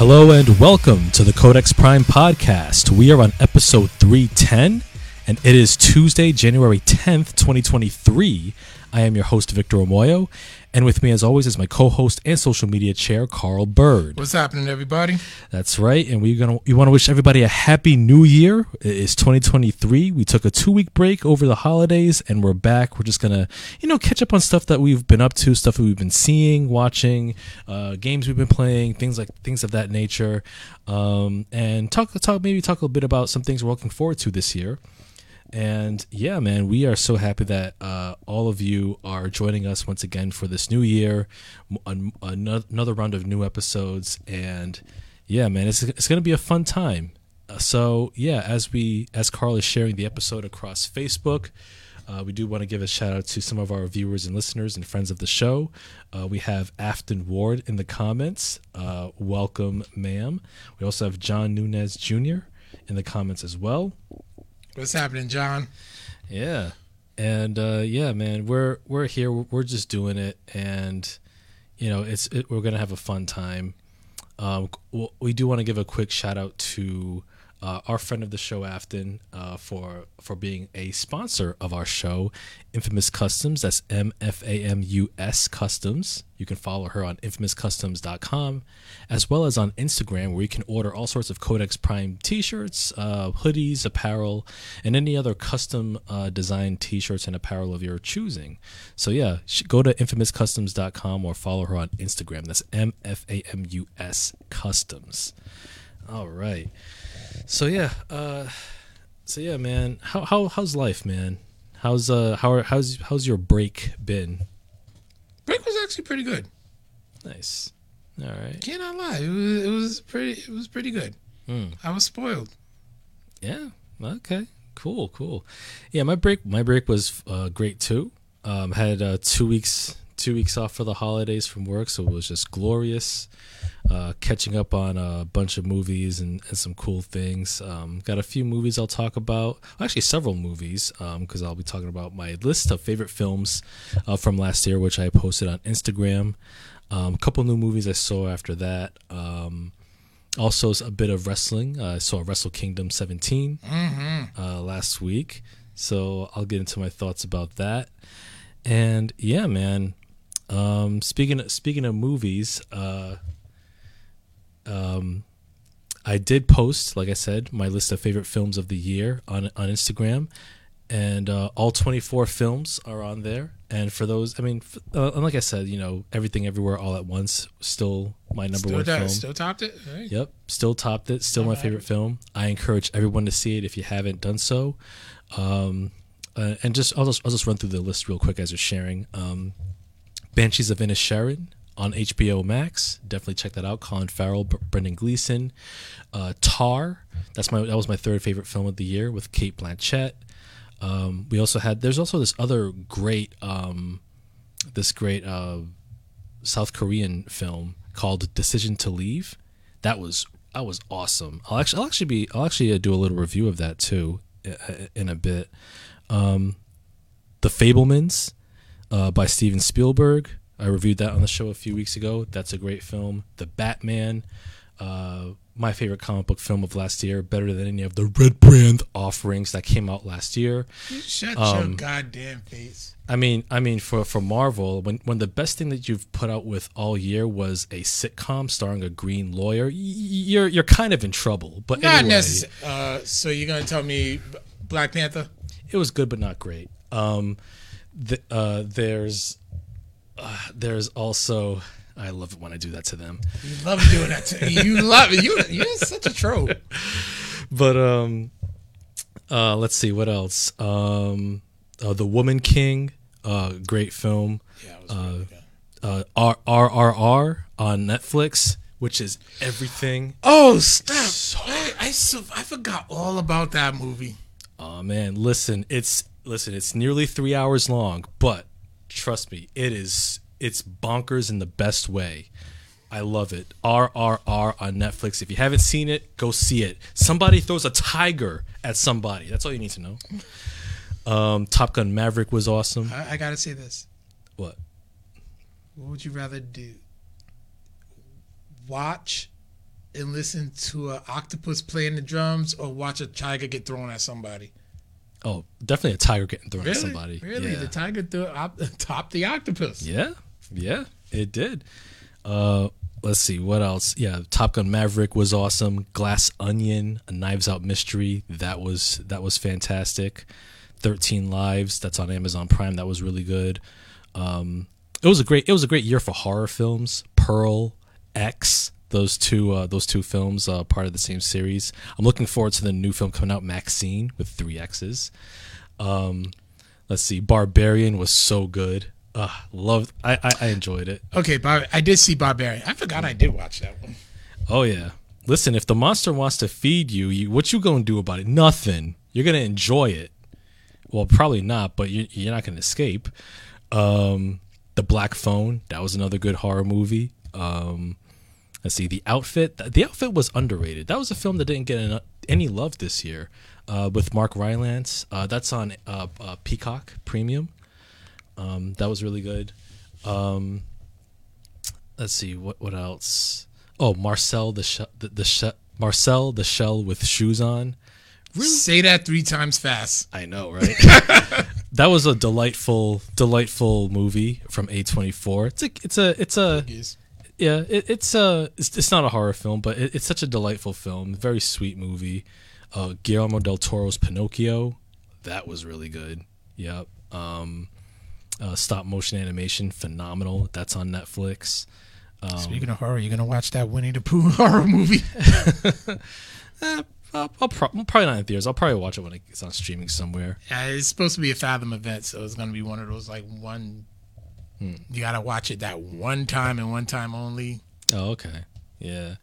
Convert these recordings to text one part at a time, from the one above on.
Hello and welcome to the Codex Prime podcast. We are on episode 310 and it is Tuesday, January 10th, 2023. I am your host, Victor Omoyo, and with me, as always, is my co-host and social media chair, Carl Bird. What's happening, everybody? That's right, and we're gonna we want to wish everybody a happy New Year. It is 2023. We took a two week break over the holidays, and we're back. We're just gonna you know catch up on stuff that we've been up to, stuff that we've been seeing, watching, uh, games we've been playing, things like things of that nature, um, and talk talk maybe talk a bit about some things we're looking forward to this year. And yeah, man, we are so happy that uh, all of you are joining us once again for this new year, an- another round of new episodes, and yeah, man, it's it's gonna be a fun time. Uh, so yeah, as we as Carl is sharing the episode across Facebook. Uh, we do want to give a shout out to some of our viewers and listeners and friends of the show. Uh, we have Afton Ward in the comments. Uh, welcome, ma'am. We also have John Nunez Jr. in the comments as well. What's happening, John? Yeah, and uh, yeah, man, we're we're here. We're just doing it, and you know, it's it, we're gonna have a fun time. Um, we do want to give a quick shout out to uh, our friend of the show, Afton, uh, for for being a sponsor of our show, Infamous Customs. That's M F A M U S Customs. You can follow her on infamouscustoms.com, as well as on Instagram, where you can order all sorts of Codex Prime T-shirts, uh, hoodies, apparel, and any other custom uh, designed T-shirts and apparel of your choosing. So yeah, go to infamouscustoms.com or follow her on Instagram. That's M F A M U S Customs. All right. So yeah, uh, so yeah, man. How how how's life, man? How's uh how are, how's how's your break been? Break was actually pretty good. Nice. All right. Cannot lie, it was, it was pretty. It was pretty good. Hmm. I was spoiled. Yeah. Okay. Cool. Cool. Yeah, my break my break was uh, great too. Um, had uh, two weeks two weeks off for the holidays from work, so it was just glorious. Uh, catching up on a bunch of movies and, and some cool things. Um, got a few movies I'll talk about. Actually, several movies because um, I'll be talking about my list of favorite films uh, from last year, which I posted on Instagram. Um, a couple new movies I saw after that. Um, also, a bit of wrestling. Uh, I saw Wrestle Kingdom 17 mm-hmm. uh, last week, so I'll get into my thoughts about that. And yeah, man. Um, speaking of, speaking of movies, uh, um, I did post, like I said, my list of favorite films of the year on on Instagram, and uh, all 24 films are on there. And for those, I mean, uh, like I said, you know, everything, everywhere, all at once, still my number still one does, film. Still topped it. Right. Yep, still topped it. Still my favorite film. I encourage everyone to see it if you haven't done so. Um, uh, and just I'll just I'll just run through the list real quick as you're sharing. Um, Banshees of Inisherin on HBO Max. Definitely check that out. Colin Farrell, Brendan Gleeson, uh, Tar. That's my that was my third favorite film of the year with Cate Blanchett. Um, we also had there's also this other great um, this great uh, South Korean film called Decision to Leave. That was that was awesome. I'll actually I'll actually be I'll actually uh, do a little review of that too in a bit. Um, the Fabelmans uh, by Steven Spielberg. I reviewed that on the show a few weeks ago. That's a great film. The Batman, uh, my favorite comic book film of last year, better than any of the Red Brand offerings that came out last year. Shut Um, your goddamn face. I mean, I mean, for for Marvel, when when the best thing that you've put out with all year was a sitcom starring a green lawyer, you're you're kind of in trouble. But Not anyway, necessary. Uh, so you're gonna tell me Black Panther? it was good but not great. Um, the, uh, there's uh, there's also I love it when I do that to them. You love doing that. To, you love it. You you're such a troll. But um, uh, let's see what else. Um, uh, the Woman King, uh, great film. Yeah, it was really good. Uh, R R R R on Netflix, which is everything. Oh, stop! I I, I forgot all about that movie. Oh man, listen, it's listen, it's nearly three hours long, but trust me, it is it's bonkers in the best way. I love it. RRR on Netflix. If you haven't seen it, go see it. Somebody throws a tiger at somebody. That's all you need to know. Um, Top Gun Maverick was awesome. I, I gotta say this. What? What would you rather do? Watch and listen to an octopus playing the drums or watch a tiger get thrown at somebody? Oh, definitely a tiger getting thrown Really? at somebody. Really? Yeah. The tiger threw, op, topped the octopus. Yeah, yeah, it did. Uh, let's see what else. Yeah, Top Gun Maverick was awesome. Glass Onion, a Knives Out mystery that was that was fantastic. Thirteen Lives, that's on Amazon Prime. That was really good. Um, it was a great it was a great year for horror films. Pearl, X, those two uh, those two films, uh, part of the same series. I'm looking forward to the new film coming out, MaXXXine, with three X's. Um, let's see, Barbarian was so good. Uh, loved. I, I I enjoyed it. Okay, Bar- I did see Barbarian. I forgot I did watch that one. Oh yeah. Listen, if the monster wants to feed you, you what you gonna do about it? Nothing. You're gonna enjoy it. Well, probably not, but you, you're not gonna escape. Um, the Black Phone. That was another good horror movie. Um, let's see. The Outfit. The Outfit was underrated. That was a film that didn't get any love this year. Uh, with Mark Rylance. Uh, that's on uh, uh, Peacock Premium. Um, that was really good. Um, let's see what what else. Oh, Marcel the sh- the, the sh- Marcel the shell with shoes on. Say that three times fast. I know, right? that was a delightful, delightful movie from A24. It's a, it's a, it's a. yeah, it, it's a, it's, it's not a horror film, but it, it's such a delightful film. Very sweet movie. Uh, Guillermo del Toro's Pinocchio, that was really good. Yep. Um, uh, stop motion animation, phenomenal. That's on Netflix. Um, Speaking of horror, you're gonna watch that Winnie the Pooh horror movie? eh, I'll, I'll pro- probably not in theaters. I'll probably watch it when it's on streaming somewhere. Yeah, it's supposed to be a Fathom event, so it's gonna be one of those like one. Hmm. You gotta watch it that one time and one time only. Oh, okay. Yeah.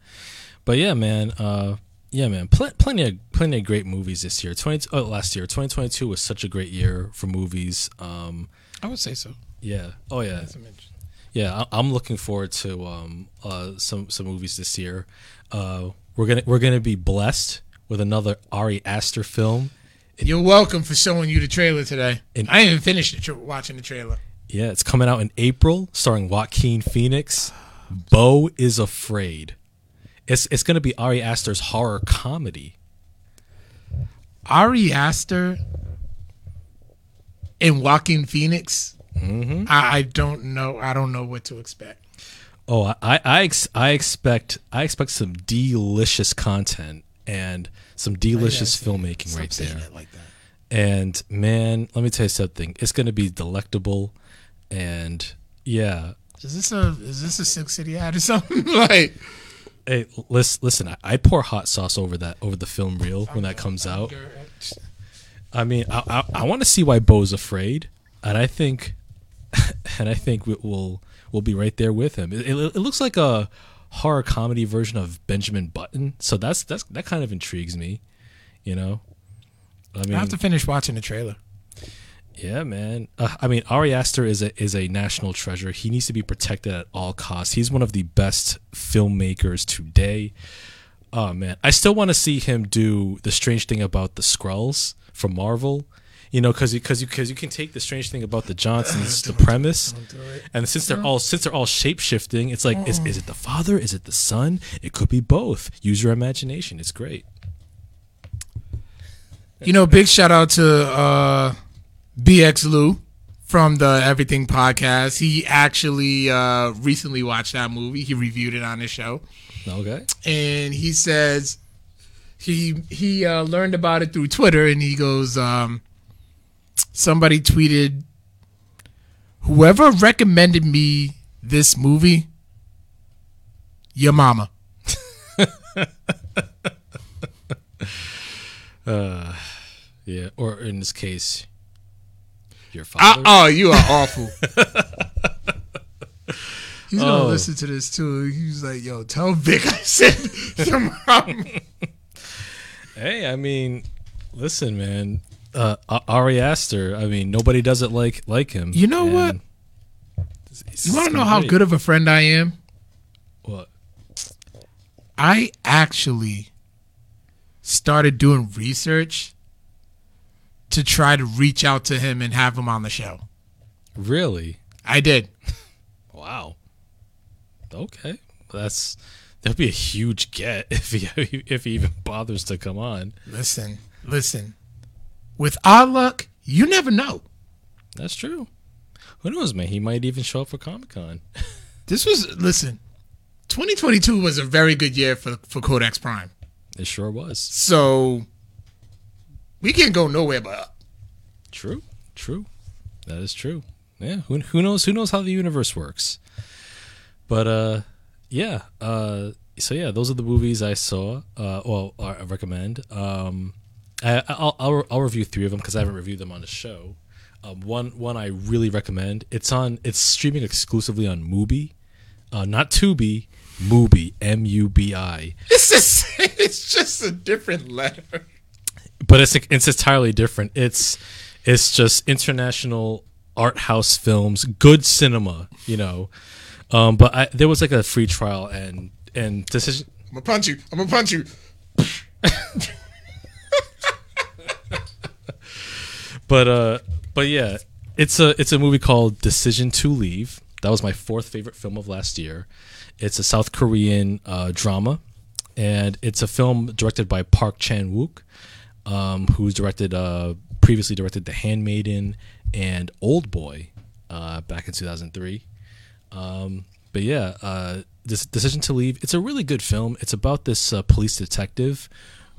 But yeah, man. Uh, yeah, man. Pl- plenty of plenty of great movies this year. Twenty oh, last year, twenty twenty two was such a great year for movies. Um, I would say so. yeah. Oh yeah. That's a mention. Yeah. I- I'm looking forward to um uh some some movies this year. Uh, we're gonna we're gonna be blessed with another Ari Aster film. You're welcome for showing you the trailer today. And- I didn't even finish the tra- watching the trailer. Yeah, it's coming out in April, starring Joaquin Phoenix. Beau is afraid. It's it's gonna be Ari Aster's horror comedy. Ari Aster and Joaquin Phoenix. Mm-hmm. I, I don't know. I don't know what to expect. Oh, I I, ex- I expect I expect some delicious content and some delicious filmmaking right there. like that. And man, let me tell you something. It's going to be delectable, and yeah. Is this a is this a Silk City ad or something? like Hey, listen, listen. I, I pour hot sauce over that over the film reel when that comes out. I mean, I I, I want to see why Beau's afraid, and I think, and I think we, we'll we'll be right there with him. It, it, it looks like a horror comedy version of Benjamin Button, so that's that's that kind of intrigues me. You know, I mean, I have to finish watching the trailer. Yeah, man. Uh, I mean, Ari Aster is a is a national treasure. He needs to be protected at all costs. He's one of the best filmmakers today. Oh man, I still want to see him do the strange thing about the Skrulls from Marvel. You know, because because you because you can take the strange thing about the Johnsons, the premise, and since they're all since they're all shape shifting, it's like is is it the father? Is it the son? It could be both. Use your imagination. It's great. You know, big shout out to uh, BX Lou from the Everything podcast. He actually uh, recently watched that movie. He reviewed it on his show, Okay. and he says he he uh, learned about it through Twitter, and he goes, um, somebody tweeted, "Whoever recommended me this movie, your mama." Uh, yeah, or in this case, your Uh, father. oh, you are awful. He's gonna Oh. listen to this too. He's like, "Yo, tell Vic I said your mom." hey, I mean, listen, man. Uh, Ari Aster. I mean, nobody does it like like him. You know what? It's- it's You want to know how good of a friend I am? What? I actually started doing research to try to reach out to him and have him on the show. Really? I did. Wow. Okay, that's that'd be a huge get if he if he even bothers to come on. Listen, listen. With our luck, you never know. That's true. Who knows, man? He might even show up for Comic Con. This was listen. 2022 was a very good year for for Codex Prime. It sure was. So we can't go nowhere but up. True. True. That is true. Yeah. Who, who knows? Who knows how the universe works? But uh, yeah. Uh, so yeah, those are the movies I saw. Uh, well, I recommend. Um, I, I'll, I'll I'll review three of them because I haven't reviewed them on the show. Um, one one I really recommend. It's on. It's streaming exclusively on Mubi, uh, not Tubi. Mubi, M U B I. It's just it's just a different letter. But it's it's entirely different. It's it's just international art house films, good cinema, you know. Um, but I, there was like a free trial and and decision. I'm gonna punch you. I'm gonna punch you. But uh, but yeah, it's a it's a movie called Decision to Leave. That was my fourth favorite film of last year. It's a South Korean uh, drama, and it's a film directed by Park Chan Wook, um, who's directed uh, previously directed The Handmaiden and Old Boy uh, back in 2003. Um, but yeah, uh, this Decision to Leave. It's a really good film. It's about this uh, police detective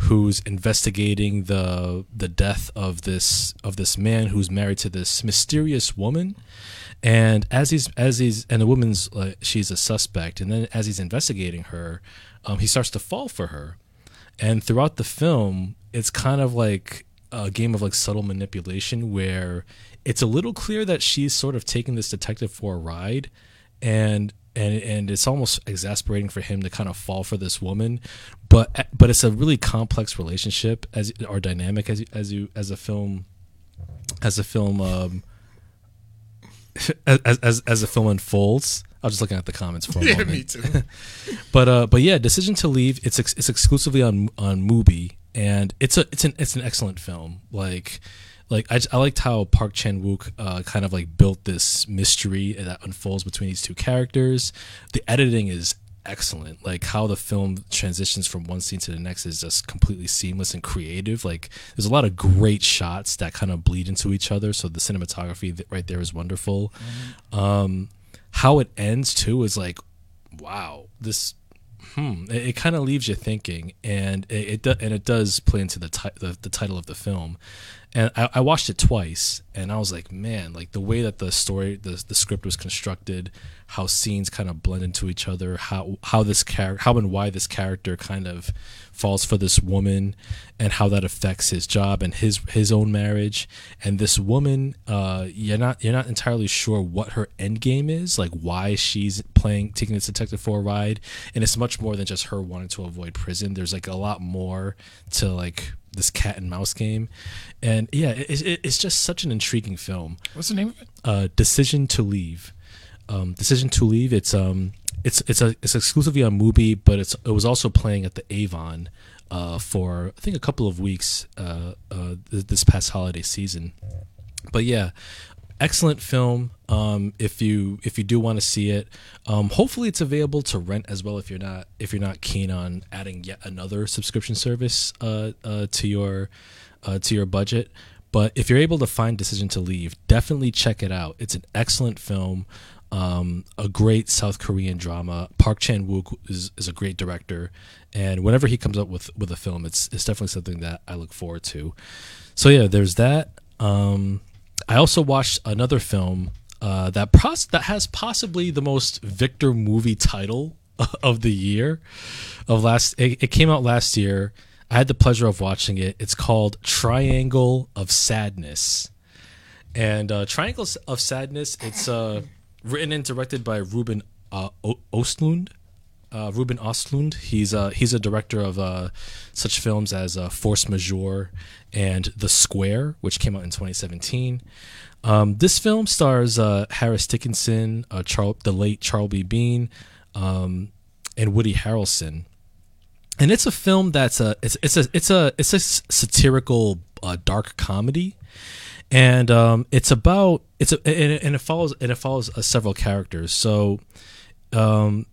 who's investigating the the death of this of this man who's married to this mysterious woman and as he's as he's and the woman's she's a suspect and then as he's investigating her um, he starts to fall for her and throughout the film it's kind of like a game of like subtle manipulation where it's a little clear that she's sort of taking this detective for a ride and and and it's almost exasperating for him to kind of fall for this woman. But but it's a really complex relationship as or dynamic as as you as a film as a film um as as as the film unfolds I was just looking at the comments for a Yeah, moment. me too. But uh, but yeah, Decision to Leave. It's ex- it's exclusively on on Mubi, and it's a it's an it's an excellent film. Like like I, I liked how Park Chan Wook uh, kind of like built this mystery that unfolds between these two characters. The editing is excellent. Like how the film transitions from one scene to the next is just completely seamless and creative. Like there's a lot of great shots that kind of bleed into each other. So the cinematography right there is wonderful. Um, how it ends too is like, wow, this hmm, it, it kind of leaves you thinking, and it, it do, and it does play into the, ti- the the title of the film. And I, I watched it twice, and I was like, man, like the way that the story, the the script was constructed, how scenes kind of blend into each other, how how this character, how and why this character kind of falls for this woman, and how that affects his job and his his own marriage. And this woman, uh, you're not you're not entirely sure what her end game is, like why she's playing taking this detective for a ride, and it's much more than just her wanting to avoid prison. There's like a lot more to like this cat and mouse game, and yeah, it, it, it's just such an intriguing film What's the name of it? uh, Decision to Leave. Um, Decision to Leave. It's um, it's it's a it's exclusively on Mubi, but it's it was also playing at the Avon uh, for I think a couple of weeks uh, uh, this past holiday season. But yeah, excellent film. Um, if you if you do want to see it, um, hopefully it's available to rent as well. If you're not if you're not keen on adding yet another subscription service uh, uh, to your uh, to your budget. But if you're able to find Decision to Leave, definitely check it out. It's an excellent film, um, a great South Korean drama. Park Chan Wook is, is a great director, and whenever he comes up with with a film, it's it's definitely something that I look forward to. So yeah, there's that. Um, I also watched another film uh, that pros- that has possibly the most Victor movie title of the year of last. It, it came out last year. I had the pleasure of watching it. It's called Triangle of Sadness, and uh, Triangle of Sadness. It's uh, written and directed by Ruben uh, o- Ostlund. Uh, Ruben Ostlund. He's uh, he's a director of uh, such films as uh, Force Majeure and The Square, which came out in 2017. Um, this film stars uh, Harris Dickinson, Charles, the late Charlbi Dean, um, and Woody Harrelson and it's a film that's a it's it's a it's a it's a satirical dark comedy and um, it's about it's a and it, and it follows and it follows uh, several characters so um,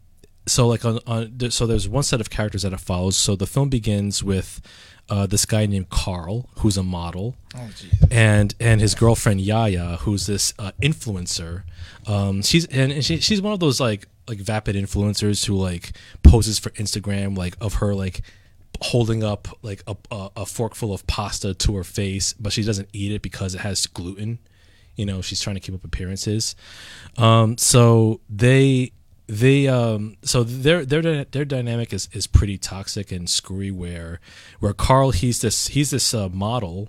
so like on, on so there's one set of characters that it follows. So the film begins with uh, this guy named Carl, who's a model, Oh, and and his girlfriend Yaya, who's this uh, influencer. Um, she's and, and she, she's one of those like like vapid influencers who like poses for Instagram, like of her like holding up like a, a, a fork full of pasta to her face, but she doesn't eat it because it has gluten. You know, she's trying to keep up appearances. Um, so they they um so their their their dynamic is is pretty toxic and screwy where where Carl he's this he's this uh, model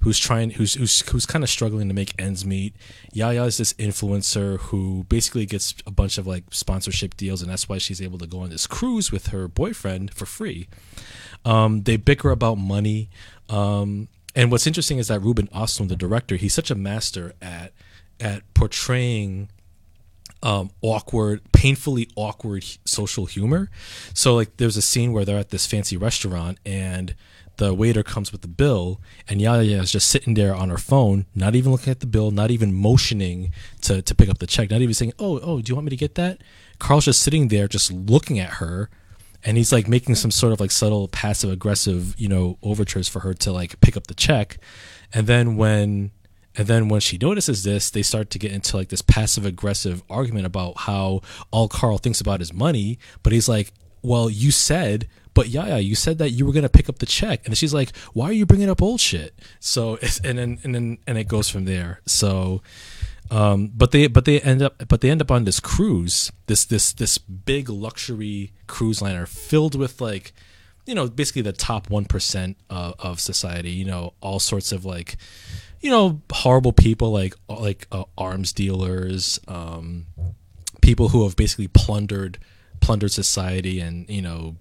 who's trying who's who's who's kind of struggling to make ends meet. Yaya is this influencer who basically gets a bunch of like sponsorship deals and that's why she's able to go on this cruise with her boyfriend for free. Um, they bicker about money. Um, and what's interesting is that Ruben Ostlund, the director, he's such a master at at portraying um, awkward, painfully awkward social humor. So like, there's a scene where they're at this fancy restaurant and the waiter comes with the bill, and Yaya is just sitting there on her phone, not even looking at the bill, not even motioning to to pick up the check, not even saying, "Oh, oh, do you want me to get that?" Carl's just sitting there, just looking at her, and he's like making some sort of like subtle passive aggressive, you know, overtures for her to like pick up the check, and then when and then when she notices this, they start to get into like this passive aggressive argument about how all Carl thinks about is money. But he's like, well, you said, but Yaya, you said that you were gonna pick up the check, and she's like, why are you bringing up old shit? So and then and then and it goes from there. So. Um, but they but they end up but they end up on this cruise this this this big luxury cruise liner filled with like you know basically the top 1% of, of society you know all sorts of like you know horrible people like like uh, arms dealers um, people who have basically plundered plundered society and you know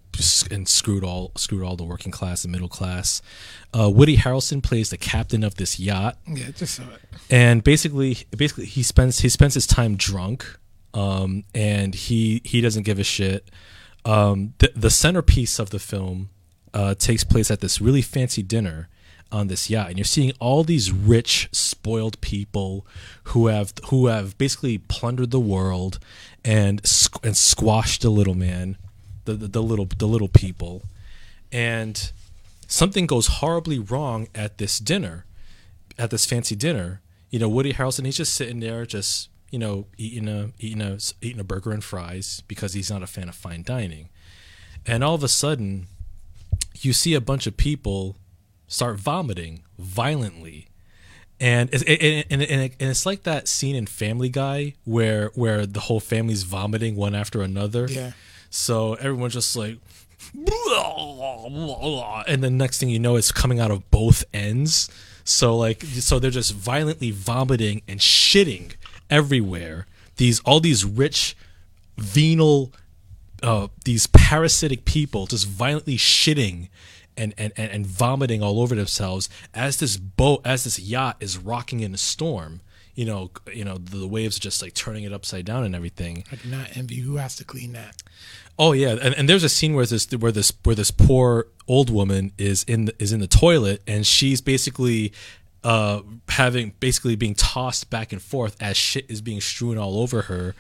and screwed all screwed all the working class and middle class. Uh, woody harrelson plays the captain of this yacht. Yeah, just saw it. and basically basically he spends he spends his time drunk um, and he he doesn't give a shit. Um, the, the centerpiece of the film uh, takes place at this really fancy dinner on this yacht and you're seeing all these rich spoiled people who have who have basically plundered the world and and squashed the little man the, the, the little the little people and something goes horribly wrong at this dinner at this fancy dinner, you know, Woody Harrelson, he's just sitting there, just you know, eating a eating a eating a burger and fries because he's not a fan of fine dining, and all of a sudden, you see a bunch of people start vomiting violently, and it's, it, it, and, and it's like that scene in Family Guy where where the whole family's vomiting one after another. Yeah. So everyone's just like, and the next thing you know, it's coming out of both ends. So like, so they're just violently vomiting and shitting everywhere. These all these rich, venal, uh, these parasitic people just violently shitting. And, and, and vomiting all over themselves as this boat as this yacht is rocking in a storm you know you know the waves are just like turning it upside down and everything I do not envy who has to clean that. Oh yeah, and, and there's a scene where this where this where this poor old woman is in the, is in the toilet and she's basically uh having basically being tossed back and forth as shit is being strewn all over her.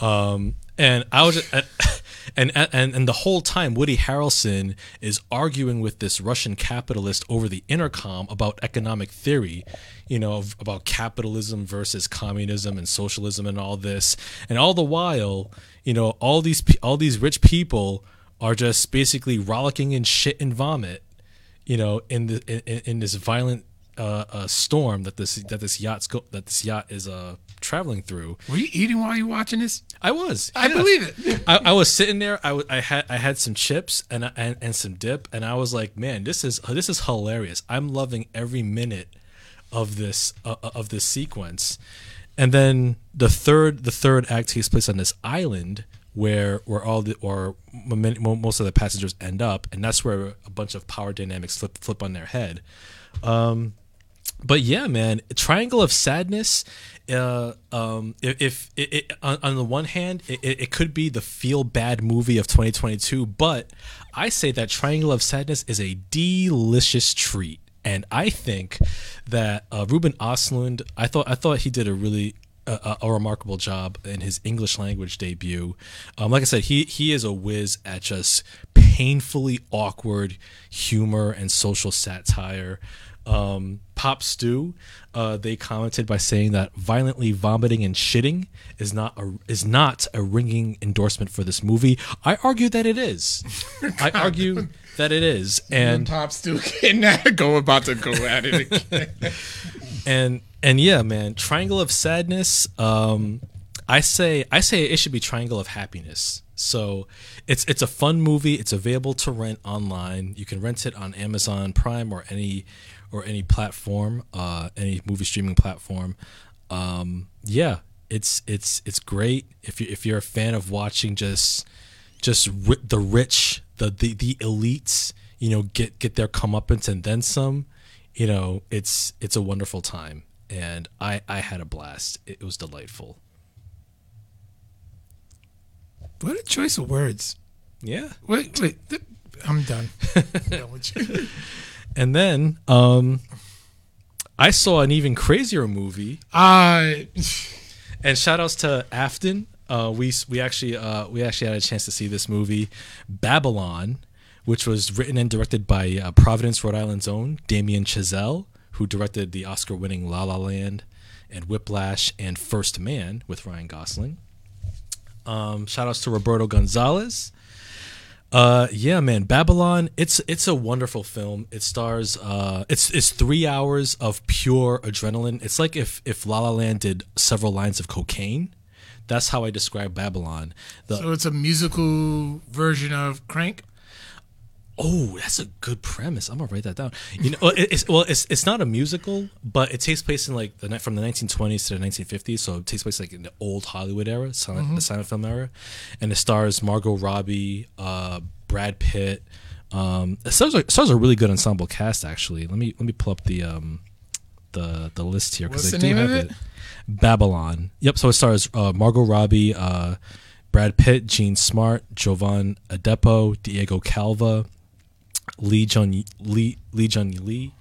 Um and I was just, and and and the whole time Woody Harrelson is arguing with this Russian capitalist over the intercom about economic theory, you know, of- about capitalism versus communism and socialism and all this. And all the while, you know, all these all these rich people are just basically rollicking in shit and vomit, you know, in the in, in this violent uh, uh, storm that this that this yacht's go- that this yacht is uh traveling through. Were you eating while you watching this? I was. I yeah. believe it. I, I was sitting there. I, w- I had I had some chips and, and and some dip, and I was like, man, this is this is hilarious. I'm loving every minute of this uh, of this sequence. And then the third the third act takes place on this island where where all the or most of the passengers end up, and that's where a bunch of power dynamics flip flip on their head. Um, but yeah, man, Triangle of Sadness. Uh, um, if, if it, it, on, on the one hand, it, it could be the feel bad movie of 2022, but I say that Triangle of Sadness is a delicious treat, and I think that uh, Ruben Ostlund, I thought I thought he did a really a, a remarkable job in his English language debut. Um, like I said, he he is a whiz at just painfully awkward humor and social satire. Um, Pop Stew, uh, they commented by saying that violently vomiting and shitting is not a is not a ringing endorsement for this movie. I argue that it is. I argue that it is, and Pop Stew can go about to go at it again. and and yeah, man, Triangle of Sadness. Um, I say I say it should be Triangle of Happiness. So it's it's a fun movie. It's available to rent online. You can rent it on Amazon Prime or any or any platform, uh, any movie streaming platform. Um, yeah, it's it's it's great if you if you're a fan of watching just just ri- the rich, the the the elites, you know, get get their comeuppance and then some. You know, it's it's a wonderful time, and I I had a blast. It was delightful. What a choice of words. Yeah. Wait, wait. th- I'm done. Done with you. And then um I saw an even crazier movie Uh, and shout outs to Afton. Uh we we actually uh we actually had a chance to see this movie Babylon which was written and directed by uh, Providence Rhode Island's own Damien Chazelle who directed the Oscar-winning La La Land and Whiplash and First Man with Ryan Gosling. Um shout outs to Roberto Gonzalez. Uh yeah man. Babylon it's it's a wonderful film. It stars uh it's it's 3 hours of pure adrenaline. It's like if if La La Land did several lines of cocaine. That's how I describe Babylon. The so it's a musical version of Crank. Oh, that's a good premise. I'm gonna write that down. You know, it's well, it's it's not a musical, but it takes place in like the from the 1920s to the 1950s. So it takes place like in the old Hollywood era, silent, the silent film era, and it stars Margot Robbie, uh, Brad Pitt. Um, it stars a, it stars a really good ensemble cast. Actually, let me let me pull up the um the the list here because I the do name have of it. it? Babylon. Yep. So it stars uh, Margot Robbie, uh, Brad Pitt, Jean Smart, Jovan Adepo, Diego Calva, Li Jun Li Lee Lee.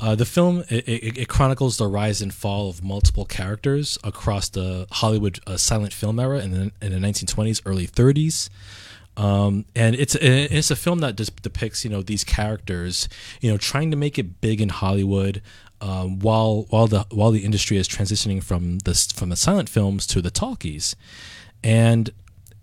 Uh, the film it, it, it chronicles the rise and fall of multiple characters across the Hollywood uh, silent film era in the, in the 1920s, early 30s. Um, and it's it's a film that just depicts you know these characters you know trying to make it big in Hollywood um, while while the while the industry is transitioning from the from the silent films to the talkies, and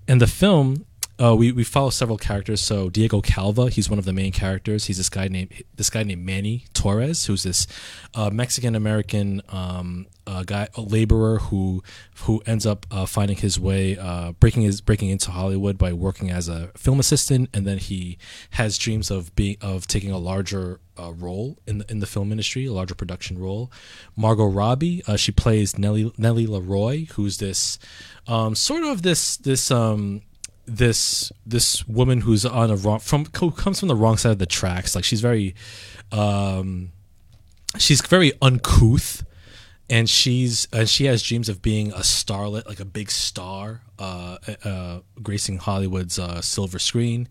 in the film uh, we we follow several characters. So Diego Calva, he's one of the main characters. He's this guy named this guy named Manny Torres, who's this uh, Mexican American um, uh, guy, a laborer who who ends up uh, finding his way, uh, breaking his breaking into Hollywood by working as a film assistant, and then he has dreams of being of taking a larger uh, role in the in the film industry, a larger production role. Margot Robbie, uh, she plays Nellie Nellie LaRoy, who's this um, sort of this this um, this this woman who's on a wrong from comes from the wrong side of the tracks. Like she's very, um, she's very uncouth, and she's and she has dreams of being a starlet, like a big star, uh, uh, gracing Hollywood's uh, silver screen.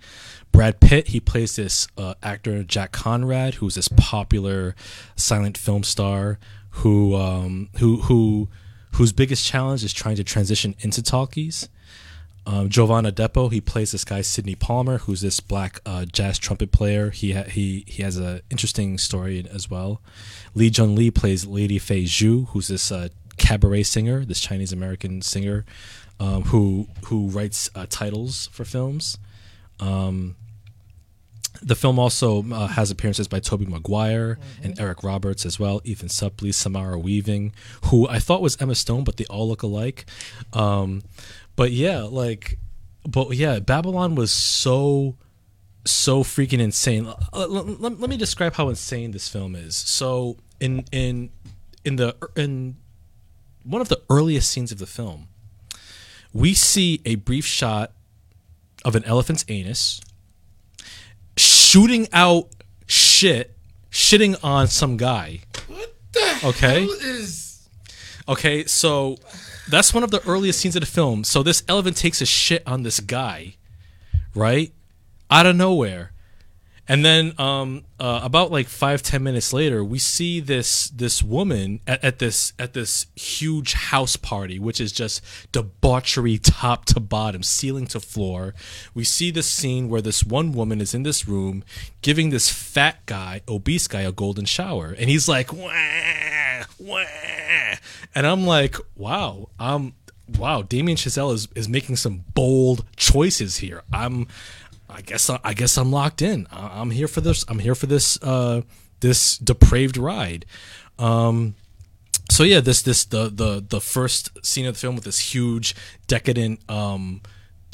Brad Pitt, he plays this uh, actor Jack Conrad, who's this popular silent film star who um, who who whose biggest challenge is trying to transition into talkies. Um, Jovan Adepo, he plays this guy Sidney Palmer, who's this black uh, jazz trumpet player. He ha- he he has an interesting story as well. Li Jun Li plays Lady Fay Zhu, who's this uh, cabaret singer, this Chinese American singer, um, who who writes uh, titles for films. Um, the film also uh, has appearances by Tobey Maguire and Eric Roberts as well, Ethan Suplee, Samara Weaving, who I thought was Emma Stone, but they all look alike. Um, but yeah, like, but yeah, Babylon was so, so freaking insane. Let, let, let me describe how insane this film is. So in in in the in one of the earliest scenes of the film, we see a brief shot of an elephant's anus shooting out shit, shitting on some guy. What the Okay. hell is? Okay, so that's one of the earliest scenes of the film. So this elephant takes a shit on this guy, right? Out of nowhere. And then um, uh, about like five ten minutes later, we see this this woman at, at this at this huge house party, which is just debauchery top to bottom, ceiling to floor. We see this scene where this one woman is in this room giving this fat guy, obese guy, a golden shower, and he's like, wah, wah. and I'm like, wow, um, wow, Damien Chazelle is is making some bold choices here. I'm I guess I guess I'm locked in. I'm here for this. I'm here for this uh, this depraved ride. Um, so yeah, this this the the the first scene of the film with this huge decadent um,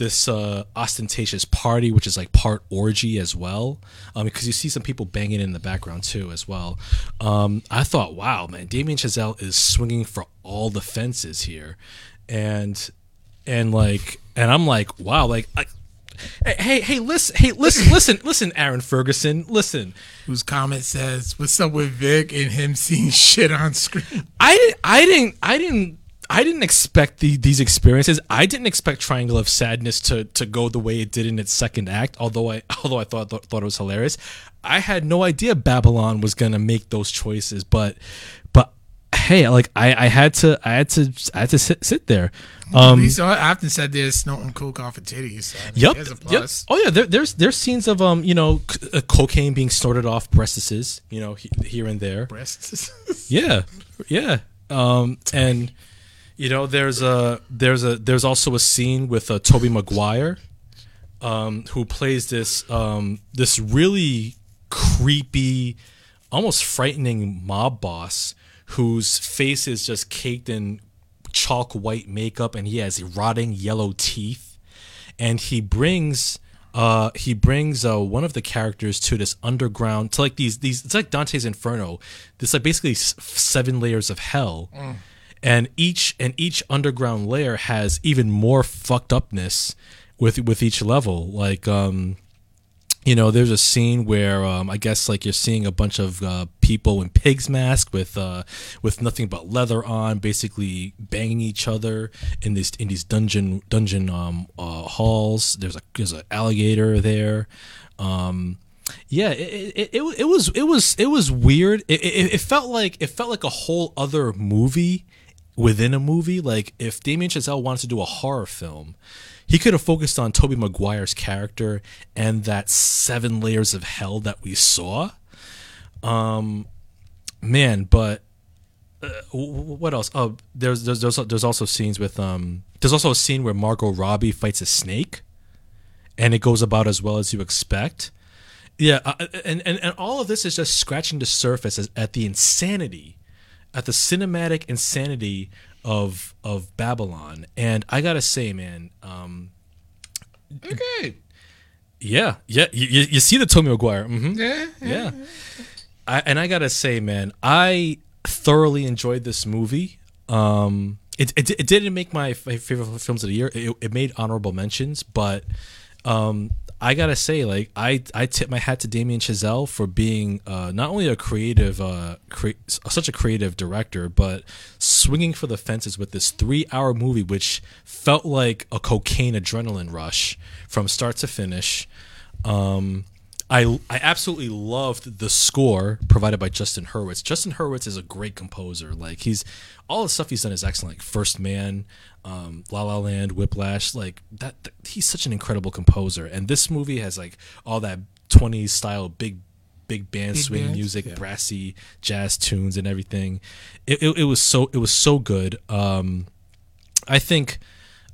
this uh, ostentatious party, which is like part orgy as well, um, because you see some people banging in the background too as well. Um, I thought, wow, man, Damien Chazelle is swinging for all the fences here, and and like, and I'm like, wow, like. I, Hey, hey, listen, hey, listen, listen, listen, Aaron Ferguson, listen. Whose comment says, "What's up with Vic and him seeing shit on screen?" I didn't, I didn't, I didn't, I didn't expect the, these experiences. I didn't expect Triangle of Sadness to to go the way it did in its second act. Although I, although I thought thought it was hilarious, I had no idea Babylon was gonna make those choices. But, but hey, like I, I had to, I had to, I had to sit, sit there. Um, Lisa often said they're snorting coke off of titties. So yep, yep. Oh yeah, there, there's there's scenes of um you know c- uh, cocaine being snorted off breastises, you know he, here and there. Breasts. yeah, yeah. Um and you know there's a there's a there's also a scene with uh, Tobey Maguire, um who plays this um this really creepy, almost frightening mob boss whose face is just caked in chalk white makeup and he has rotting yellow teeth. And he brings uh he brings uh one of the characters to this underground to like these these it's like Dante's Inferno. This like basically seven layers of hell. Mm. And each and each underground layer has even more fucked upness with with each level like um you know, there's a scene where um, I guess like you're seeing a bunch of uh, people in pigs mask with uh, with nothing but leather on, basically banging each other in these in these dungeon dungeon um, uh, halls. There's a there's an alligator there. Um, yeah, it, it, it, it, was it was it was weird. It, it, it felt like it felt like a whole other movie within a movie. Like if Damien Chazelle wants to do a horror film, he could have focused on Tobey Maguire's character and that seven layers of hell that we saw. Um, man, but uh, what else? Oh, there's, there's there's there's also scenes with um. There's also a scene where Margot Robbie fights a snake, and it goes about as well as you expect. Yeah, uh, and, and and all of this is just scratching the surface at the insanity, at the cinematic insanity of of Babylon, and I gotta say, man, um, okay, yeah, yeah, you, you see the Tommy Maguire, mm-hmm. yeah, yeah, I, and I gotta say, man, I thoroughly enjoyed this movie. Um, it, it, it didn't make my favorite films of the year. It, it made honorable mentions, but um, I gotta say, like I I tip my hat to Damien Chazelle for being uh, not only a creative, uh, cre- such a creative director, but swinging for the fences with this three-hour movie, which felt like a cocaine adrenaline rush from start to finish. Um, I I absolutely loved the score provided by Justin Hurwitz. Justin Hurwitz is a great composer. Like he's all the stuff he's done is excellent. Like First Man, um, La La Land, Whiplash. Like that, that, he's such an incredible composer. And this movie has like all that 20s style big big band big swing music, yeah. brassy jazz tunes and everything. It, it, it was so it was so good. Um, I think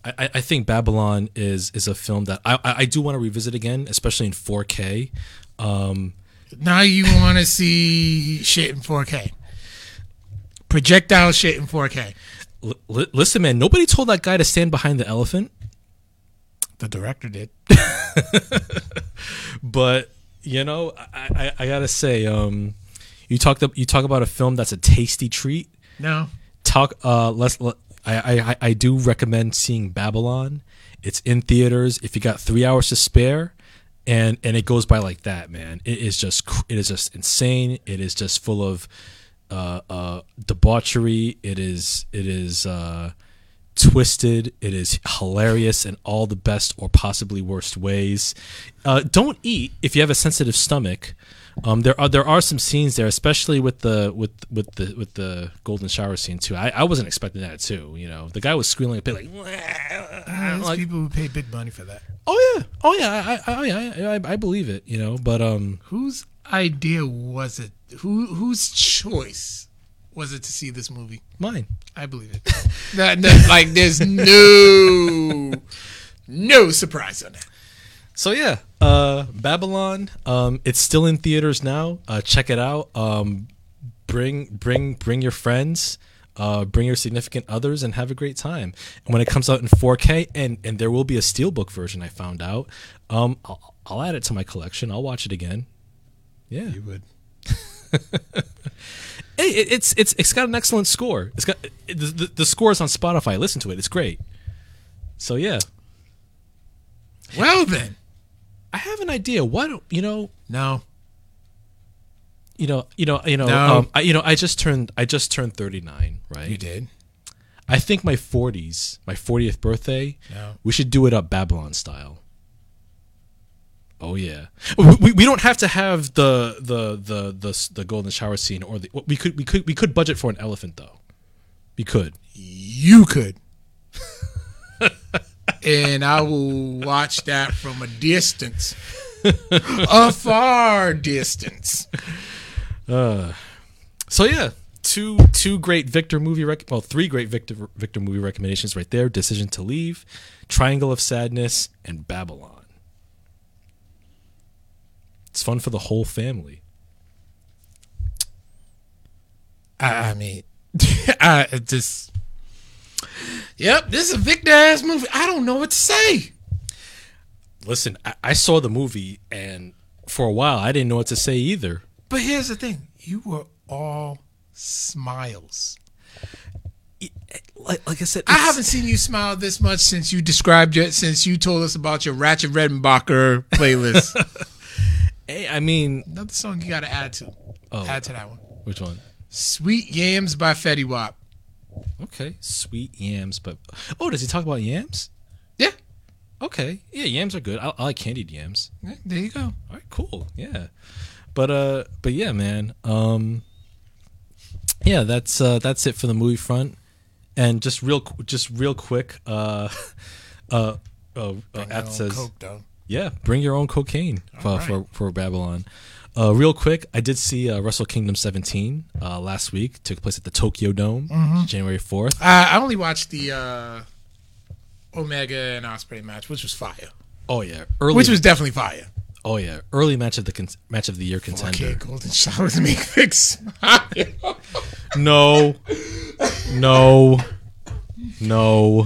I, I think Babylon is is a film that I I do want to revisit again, especially in 4K. Um, now you want to see shit in 4K, projectile shit in 4K. L- listen, man, nobody told that guy to stand behind the elephant. The director did. but you know, I, I, I gotta say, um, you talked you talk about a film that's a tasty treat. No. Talk. Uh, let's. Let, I, I I do recommend seeing Babylon. It's in theaters. If you got three hours to spare, and and it goes by like that, man. It is just it is just insane. It is just full of uh, uh, debauchery. It is it is uh, twisted. It is hilarious in all the best or possibly worst ways. Uh, don't eat if you have a sensitive stomach. Um, there are there are some scenes there, especially with the with with the with the golden shower scene too. I, I wasn't expecting that too. You know, the guy was squealing a bit like, like people who pay big money for that. oh yeah, oh yeah, I, I, oh yeah, I, I believe it. You know, but um, Whose idea was it? Who whose choice was it to see this movie? mine. I believe it. that, that- like, there's no no surprise on that. So yeah, uh, Babylon. Um, it's still in theaters now. Uh, check it out. Um, bring bring bring your friends. Uh, bring your significant others and have a great time. And when it comes out in 4K, and and there will be a steelbook version, I found out. Um, I'll, I'll add it to my collection. I'll watch it again. Yeah, You would. hey, it, it's it's it's got an excellent score. It's got it, the, the the score is on Spotify. Listen to it. It's great. So yeah, Well then, I have an idea. Why don't you know? no. you know, you know, you know, No. um, I, you know, I just turned, I just turned 39, right? You did. I think my 40s, my 40th birthday, No. we should do it up Babylon style. Oh yeah, we, we, don't have to have the the the the the golden shower scene or the we could we could we could budget for an elephant though. We could. You could. and I will watch that from a distance. a far distance. Uh, So yeah, two two great Victor movie rec- well three great Victor Victor movie recommendations right there: Decision to Leave, Triangle of Sadness, and Babylon. It's fun for the whole family. I, I mean, I just. Yep, this is a Victor ass movie. I don't know what to say. Listen, I, I saw the movie and for a while I didn't know what to say either. But here's the thing you were all smiles. Eh, like, like I said, I haven't seen you smile this much since you described it, since you told us about your Ratchet Redenbacher playlist. Hey, I mean, Another song you got to add to. Oh. Add to that one. which one? Sweet Yams by Fetty Wap. Okay, sweet yams, but oh, does he talk about yams? Yeah. Okay, yeah, yams are good. I, I like candied yams. Yeah, There you go. All right, cool. Yeah. But uh but yeah, man. Um yeah, that's uh that's it for the movie front. And just real just real quick, uh uh uh, uh Ath says Coke. Yeah, bring your own cocaine for, right. for for Babylon. Uh, real quick, I did see uh, Wrestle Kingdom 17 uh, last week. Took place at the Tokyo Dome, Mm-hmm. January 4th. I, I only watched the uh, Omega and Ospreay match, which was fire. Oh yeah, early. Which was definitely fire. oh yeah, early match of the con- match of the year contender. Okay, Golden Showers make fix. No. No. No.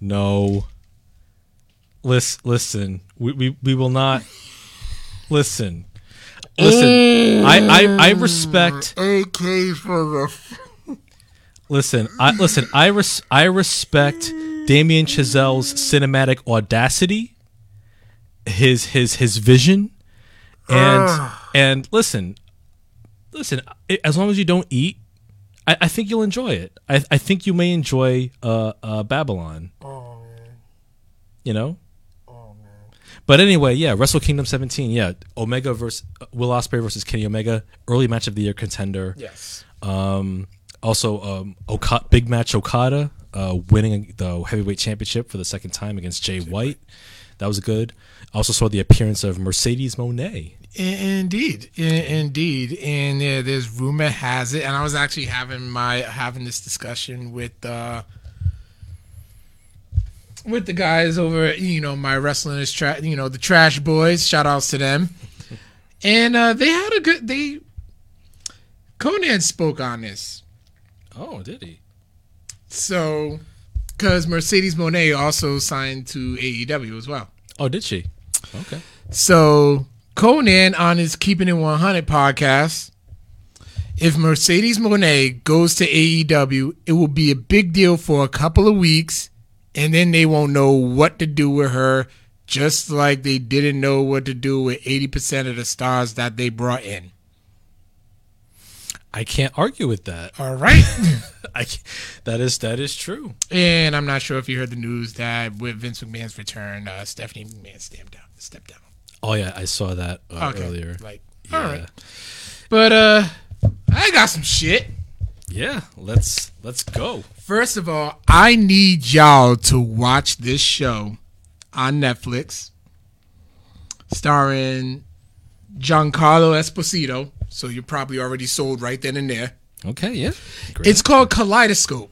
No. Listen, listen. We, we, we will not. Listen. Listen. I, I, I respect. AK for the. Listen. I listen. I res, I respect Damien Chazelle's cinematic audacity, his his his vision, and and listen, listen. As long as you don't eat, I, I think you'll enjoy it. I, I think you may enjoy uh, uh, Babylon. Oh. You know. But anyway, yeah, Wrestle Kingdom 17, yeah, Omega versus Will Ospreay versus Kenny Omega, early match of the year contender. Yes. Um, also, um, Oka- big match Okada uh, winning the heavyweight championship for the second time against Jay White. That was good. I also saw the appearance of Mercedes Moné. Indeed, indeed, and uh, there's rumor has it, and I was actually having my having this discussion with uh, with the guys over, you know, my wrestling is trash, you know, the Trash Boys. Shout outs to them, and uh, they had a good. They Konnan spoke on this, Oh, did he? so because Mercedes Moné also signed to AEW as well. Oh, did she? Okay. So Konnan on his Keeping It 100 podcast, if Mercedes Moné goes to AEW, it will be a big deal for a couple of weeks, and then they won't know what to do with her, just like they didn't know what to do with 80% of the stars that they brought in. I can't argue with that. All right. I, that is that is true. and I'm not sure if you heard the news that with Vince McMahon's return, uh, Stephanie McMahon stepped down. Stepped down. Oh yeah, I saw that uh, Okay. earlier. Like, Yeah. all right. But uh, I got some shit. Yeah, let's let's go. First of all, I need y'all to watch this show on Netflix starring Giancarlo Esposito. So you're probably already sold right then and there. Okay, yeah. Great. It's called Kaleidoscope.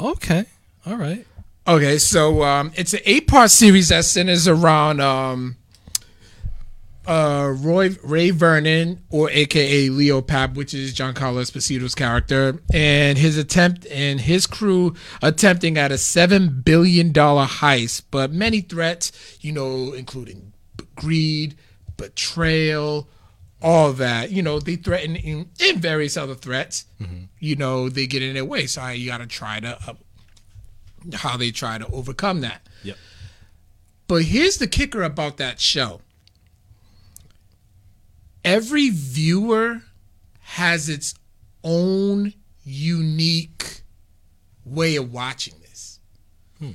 okay. All right. Okay, so um, it's an eight-part series that centers around um, uh, Roy Ray Vernon, or AKA Leo Pap, which is Giancarlo Esposito's character, and his attempt and his crew attempting at a seven billion dollar heist, but many threats, you know, including greed, betrayal, all that. You know, they threaten in, in various other threats. You know, they get in their way, so you got to try to. Uh, how they try to overcome that. Yep. But here's the kicker about that show. Every viewer has its own unique way of watching this. Hmm.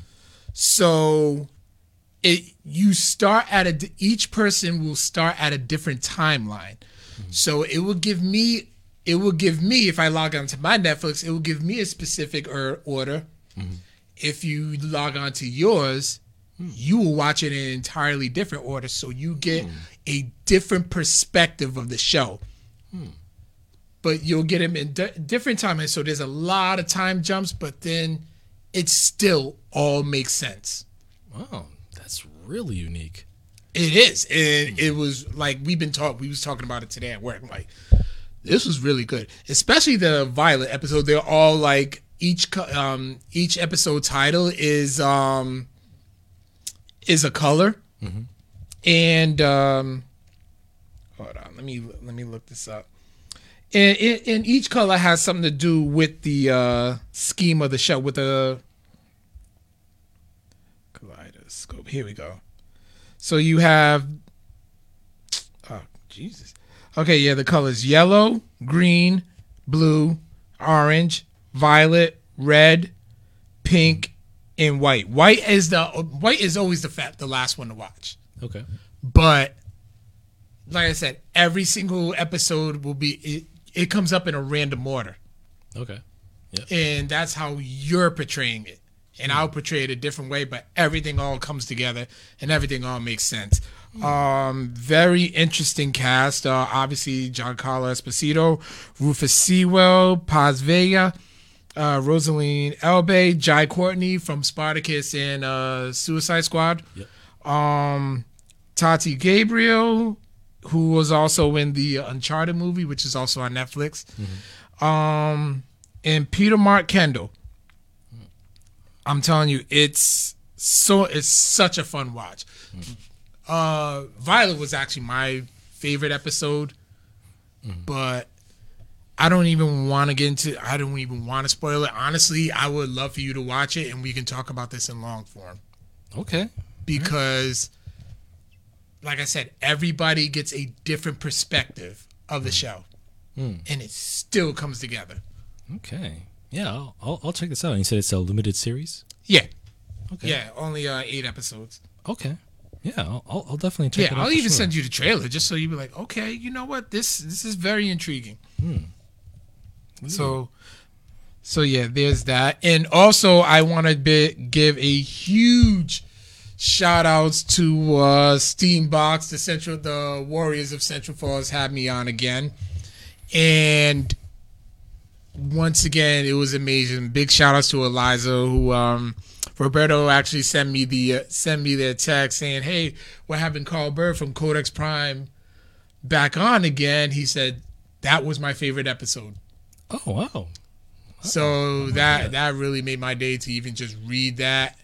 So it you start at a each person will start at a different timeline. Hmm. So it will give me it will give me if I log on to my Netflix, it will give me a specific or, order. Hmm. If you log on to yours, you will watch it in an entirely different order so you get a different perspective of the show. But you'll get them in di- different times so there's a lot of time jumps but then it still all makes sense. Wow, that's really unique. it is. And it was like we've been talking we was talking about it today at work like this was really good. Especially the violet episode. They're all like each um each episode title is um is a color and um hold on let me let me look this up. And, and, each color has something to do with the uh scheme of the show with the kaleidoscope. Here we go. So you have oh jesus. Okay yeah the colors yellow green blue orange violet red pink and white. White is the white is always the fat the last one to watch Okay. but like I said, every single episode will be it, it comes up in a random order. Okay. And that's how you're portraying it. And I'll portray it a different way, but everything all comes together and everything all makes sense. Um, very interesting cast. Uh, obviously, Giancarlo Esposito, Rufus Sewell, Paz Vega, uh, Rosaline Elbay, Jai Courtney from Spartacus and uh, Suicide Squad. Yep. Um, Tati Gabrielle, who was also in the Uncharted movie, which is also on Netflix. Um, and Peter Mark Kendall. I'm telling you, it's so it's such a fun watch. Uh, Violet was actually my favorite episode, but I don't even want to get into. I don't even want to spoil it. Honestly, I would love for you to watch it, and we can talk about this in long form Okay. because like I said, everybody gets a different perspective of the show. And it still comes together. Okay. Yeah, I'll, I'll, I'll check this out. You said it's a limited series. Yeah. Okay. Yeah, only uh, eight episodes. Okay. Yeah, I'll, I'll definitely check Yeah, it out. I'll even sure. send you the trailer just so you be like, okay, you know what? This this is very intriguing. So, so yeah, there's that, and also I want to be, give a huge shout outs to uh, Steambox, the Central, the Warriors of Central Falls had me on again, and once again it was amazing. Big shout outs to Eliza who um Roberto actually sent me the uh, sent me their text saying, "Hey, we're having Carl Bird from Codex Prime back on again." He said that was my favorite episode. Oh wow. So that that really made my day to even just read that.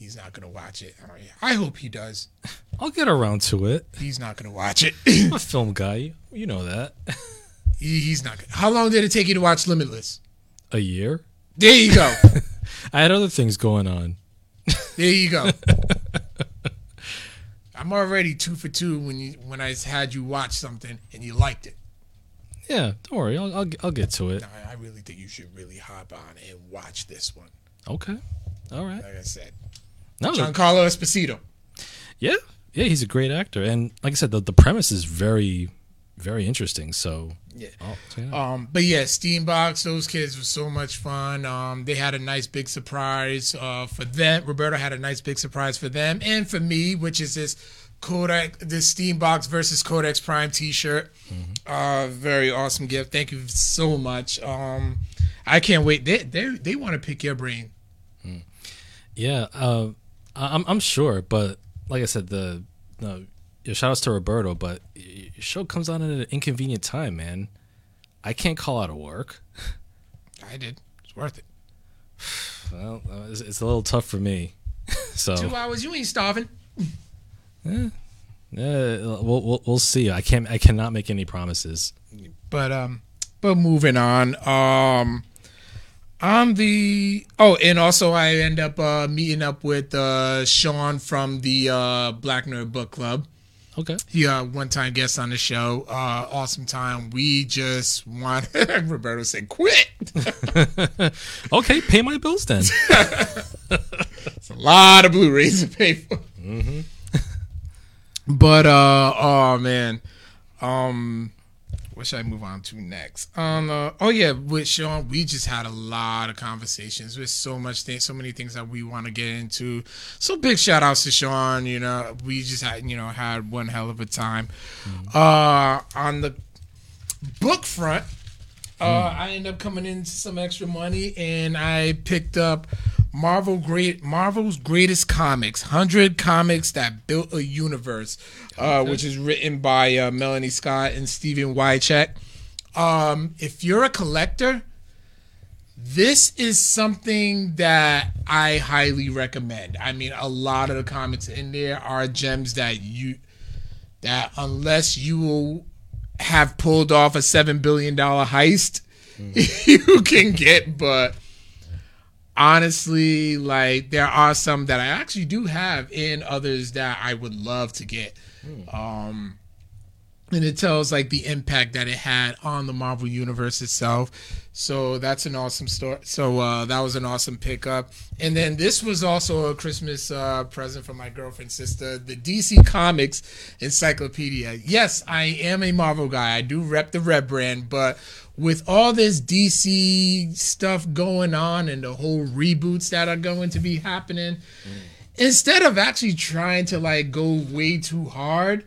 He's not gonna watch it. I hope he does. I'll get around to it. He's not gonna watch it. I'm a film guy. You know that. He- He's not. Gonna. How long did it take you to watch Limitless? a year. There you go. I had other things going on. There you go. I'm already two for two when you when I had you watch something and you liked it. Yeah, don't worry. I'll I'll, I'll get to it. I, I really think you should really hop on and watch this one. Okay. All right. Like I said, No, Giancarlo Esposito. yeah, yeah. He's a great actor, and like I said, the the premise is very, very interesting. So Yeah. oh, yeah. Um, but yeah, Steambox, those kids were so much fun. Um, they had a nice big surprise uh, for them. Roberto had a nice big surprise for them and for me, which is this Kodak, this Steambox versus Codex Prime T-shirt. Uh, very awesome gift. Thank you so much. Um, I can't wait. They they they want to pick your brain. Yeah, uh, I'm I'm sure, but like I said, the no, yeah, shout outs to Roberto, but your show comes on at an inconvenient time, man. I can't call out of work. I did. It's worth it. Well, uh, it's, it's a little tough for me. so Two hours. You ain't starving. yeah, we'll, we'll we'll see. I can't I cannot make any promises. But um, but moving on. Um, on the oh, and also I end up uh meeting up with uh Sean from the uh Black Nerd Book Club. Okay. He uh one time guest on the show. Uh, awesome time. We just want Roberto said quit. okay, pay my bills then. It's a lot of Blu-rays to pay for. but uh, oh man, um, what should I move on to next? Um, uh, oh yeah, with Sean, we just had a lot of conversations with so much things, so many things that we want to get into. So big shout outs to Sean. You know, we just had you know had one hell of a time. Uh, on the book front. Uh, I ended up coming into some extra money, and I picked up Marvel great Marvel's greatest comics, hundred comics that built a universe, uh, which is written by uh, Melanie Scott and Stephen Wiacek. Um, if you're a collector, this is something that I highly recommend. I mean, a lot of the comics in there are gems that you that unless you will have pulled off a seven billion dollar heist, you can get. But honestly, like there are some that I actually do have, and others that I would love to get. Um, and it tells like the impact that it had on the Marvel universe itself. So that's an awesome story. So uh, that was an awesome pickup. And then this was also a Christmas uh, present from my girlfriend's sister, the DC Comics Encyclopedia. Yes, I am a Marvel guy. I do rep the Red brand, but with all this DC stuff going on and the whole reboots that are going to be happening, instead of actually trying to like go way too hard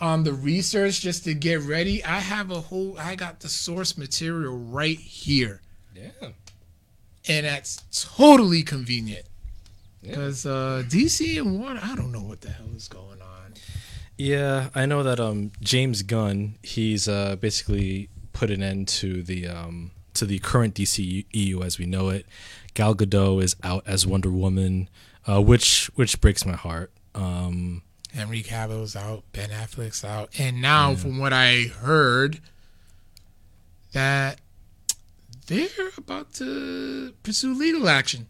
on the research just to get ready, I have a whole I got the source material right here. Yeah. And that's totally convenient. Because uh, DC and Warner, I don't know what the hell is going on. Yeah, I know that um James Gunn, he's uh basically put an end to the um to the current DC EU as we know it. Gal Gadot is out as Wonder Woman, uh which which breaks my heart. Um Henry Cavill's out, Ben Affleck's out, and now mm. from what I heard, that they're about to pursue legal action.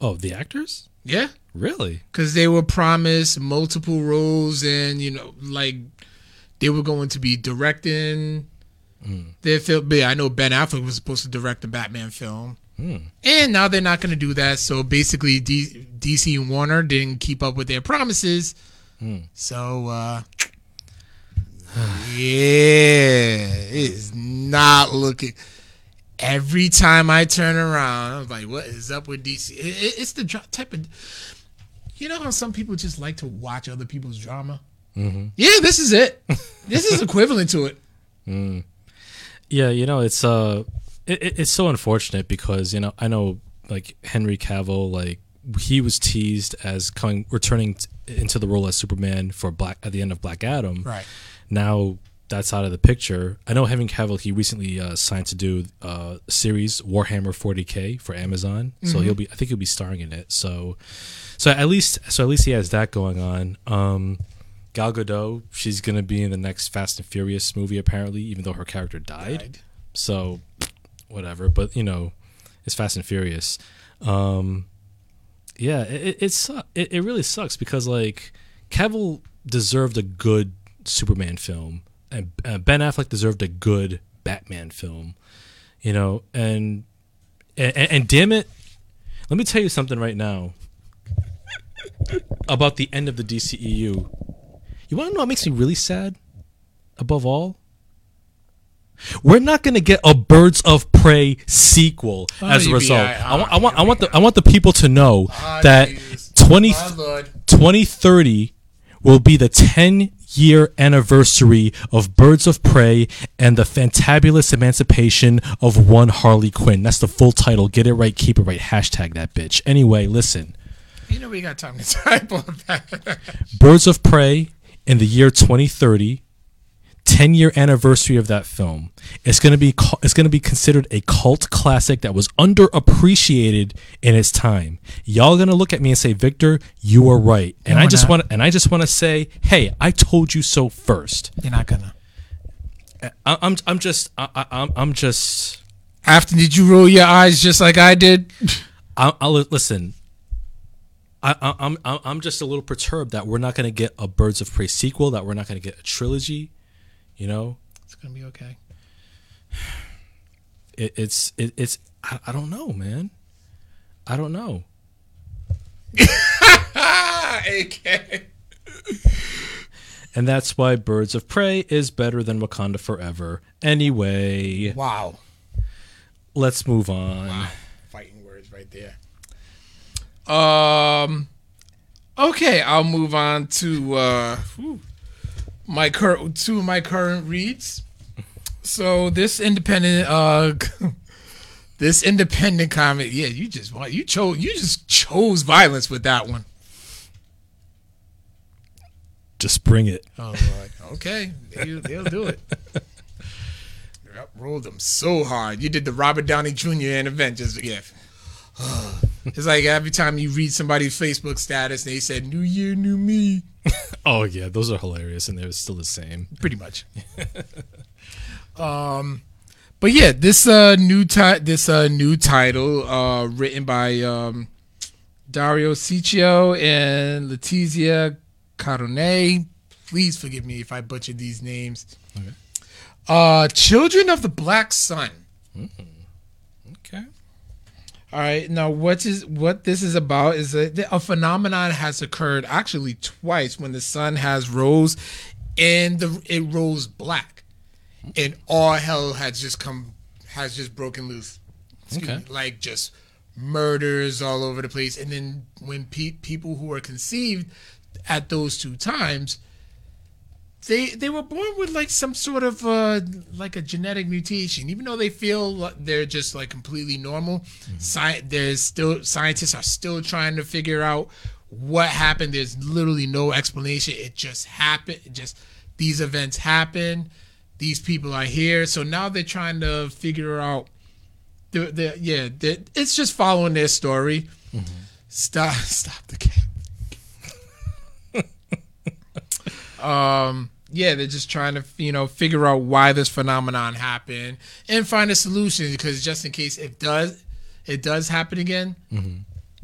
oh, the actors? Yeah, Really? because they were promised multiple roles, and you know, like they were going to be directing mm. their film. But yeah, I know Ben Affleck was supposed to direct the Batman film. And now they're not going to do that. So basically, D- DC and Warner didn't keep up with their promises. So, uh, yeah, it's not looking. Every time I turn around, I'm like, what is up with DC? It- it- it's the dra- type of. You know how some people just like to watch other people's drama? Yeah, this is it. this is equivalent to it. Yeah, you know, it's uh it, it- it's so unfortunate because, you know, I know like Henry Cavill like he was teased as coming returning t- into the role as Superman for Black at the end of Black Adam. Right. Now that's out of the picture. I know Henry Cavill he recently uh, signed to do uh, a series Warhammer 40K for Amazon. So he'll be I think he'll be starring in it. So so at least so at least he has that going on. Um Gal Gadot, she's gonna be in the next Fast and Furious movie apparently, even though her character died. Died. So whatever, but you know, it's Fast and Furious. Um, yeah, it it, it, su- it it really sucks because like Cavill deserved a good Superman film, and uh, Ben Affleck deserved a good Batman film, you know, and, and and damn it, let me tell you something right now about the end of the DCEU. You want to know what makes me really sad? Above all, we're not going to get a Birds of Prey sequel Oh, as a result. alright. I, want, I Oh, want, I want the, I want the people to know Ah, that Jesus. 20, My 2030 will be the 10 year anniversary of Birds of Prey and the fantabulous emancipation of one Harley Quinn. That's the full title. Get it right, keep it right. Hashtag that bitch. Anyway, listen. You know we got time to type on that. Birds of Prey in the year 2030, 10 year anniversary of that film. It's going to be it's going to be considered a cult classic that was underappreciated in its time. Y'all going to look at me and say, "Victor, you are right." And No, I just want and I just want to say, "Hey, I told you so first. You're not gonna. Uh, I, I'm I'm just I, I, I'm I'm just After did you roll your eyes just like I did? I, I'll listen. I, I'm I'm I'm just a little perturbed that we're not going to get a Birds of Prey sequel. That we're not going to get a trilogy. You know, It's gonna be okay. it, it's it, it's I, I don't know, man. I don't know. AK. And that's why Birds of Prey is better than Wakanda Forever. Anyway, Wow. let's move on. Wow. Fighting words right there. Um. Okay, I'll move on to uh, whew, my current two of my current reads. So this independent uh this independent comic, yeah, you just you chose you just chose violence with that one. Just bring it. Oh, okay, they, they'll do it. Yep, rolled them so hard. You did the Robert Downey Jr. in Avengers. Yeah. it's like every time you read somebody's Facebook status, they said "New Year, New Me." Oh yeah, those are hilarious, and they're still the same. Pretty much. um, but yeah, this uh new ti- this uh new title uh written by um Dario Ciccio and Letizia Carone. Please forgive me if I butchered these names. Okay. Uh, Children of the Black Sun. Okay. All right. Now, what is what this is about is that a phenomenon has occurred actually twice when the sun has rose, and the it rose black, and all hell has just come has just broken loose. Excuse Okay. me. Like just murders all over the place, and then when pe- people who were conceived at those two times they they were born with like some sort of uh like a genetic mutation. Even though they feel like they're just like completely normal sci- there's still scientists are still trying to figure out what happened. There's literally no explanation. It just happened. It just these events happen these people are here. So now they're trying to figure out the, the yeah the, it's just following their story. Stop stop the game. Um yeah they're just trying to you know figure out why this phenomenon happened and find a solution because just in case it does it does happen again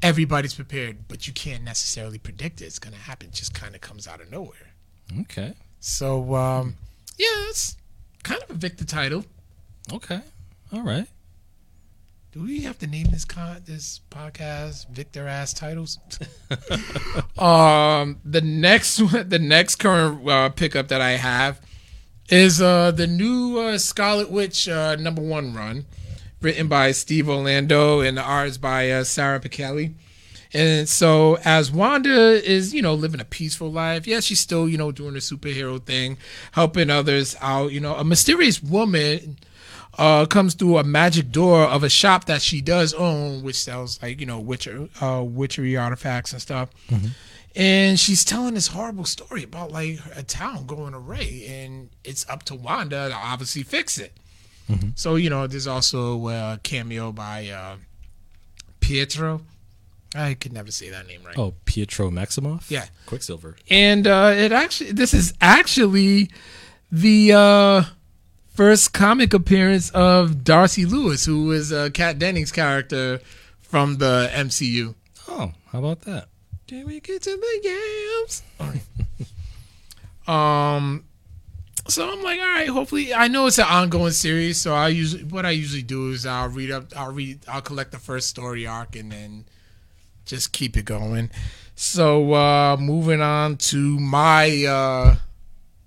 everybody's prepared but you can't necessarily predict it. it's going to happen it just kind of comes out of nowhere Okay. so um yeah it's kind of a victor title Okay. All right. Do we have to name this con this podcast Victor ass titles? um, the next one, the next current uh, pickup that I have is uh the new uh, Scarlet Witch uh, number one run, written by Steve Orlando and the art is by uh, Sara Pichelli. And so, as Wanda is, you know, living a peaceful life, yeah, she's still, you know, doing her superhero thing, helping others out. You know, a mysterious woman uh, comes through a magic door of a shop that she does own, which sells like you know witcher, uh, witchery artifacts and stuff. And she's telling this horrible story about like a town going array, and it's up to Wanda to obviously fix it. So you know, there's also a cameo by uh, Pietro. I could never say that name right. Oh, Pietro Maximoff. Yeah. Quicksilver. and uh, it actually this is actually the uh, first comic appearance of Darcy Lewis, who is uh, Kat Dennings' character from the MCU. Oh, how about that? Did we get to the games? All right. um, So I'm like, all right. Hopefully, I know it's an ongoing series. So I usually, what I usually do is I'll read up, I'll read, I'll collect the first story arc, and then just keep it going. So uh moving on to my uh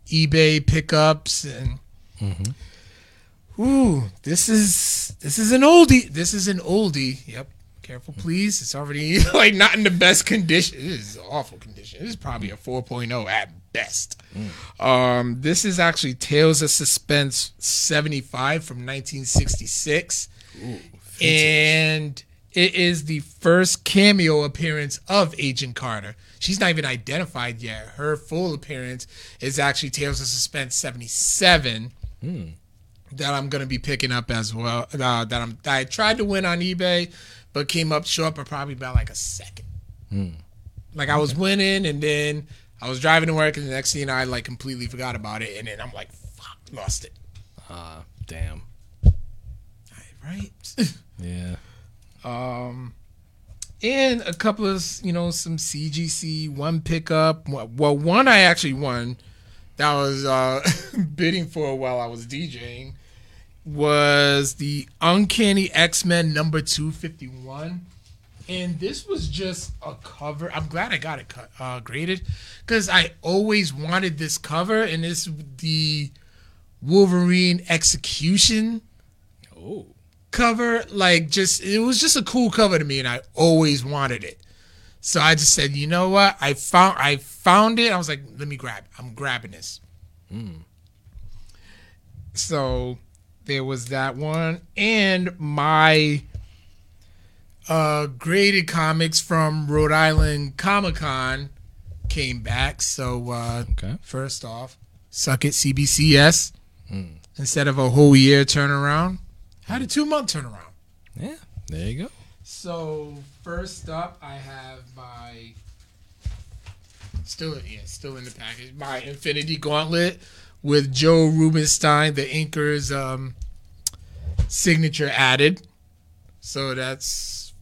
eBay pickups and. Mm-hmm. Ooh, this is this is an oldie. This is an oldie. Yep. Careful, mm. please. It's already like not in the best condition. This It is awful condition. This is probably a 4.0 at best. Mm. Um, this is actually Tales of Suspense 75 from 1966. and it is the first cameo appearance of Agent Carter. She's not even identified yet. Her full appearance is actually Tales of Suspense 77 that I'm gonna be picking up as well. Uh, that I'm that I tried to win on eBay, but came up short by probably about like a second. Like I was winning, and then I was driving to work, and the next thing I like completely forgot about it, and then I'm like, "Fuck, lost it." Ah, damn. Right. Yeah. um, and a couple of you know some CGC one pickup. Well, one I actually won. That was uh, bidding for while I was DJing. Was the Uncanny X Men number two fifty one, and this was just a cover. I'm glad I got it cut, uh, graded because I always wanted this cover, and it's the Wolverine execution Oh. cover like just it was just a cool cover to me and i always wanted it so i just said you know what i found i found it i was like let me grab it. i'm grabbing this so there was that one and my uh graded comics from rhode island comic-con came back so uh Okay. first off suck it cbcs instead of a whole year turnaround had a two month turnaround Yeah. There you go. So first up, I have my still yeah still in the package my Infinity Gauntlet with Joe Rubinstein, the inker's um, signature added. So that's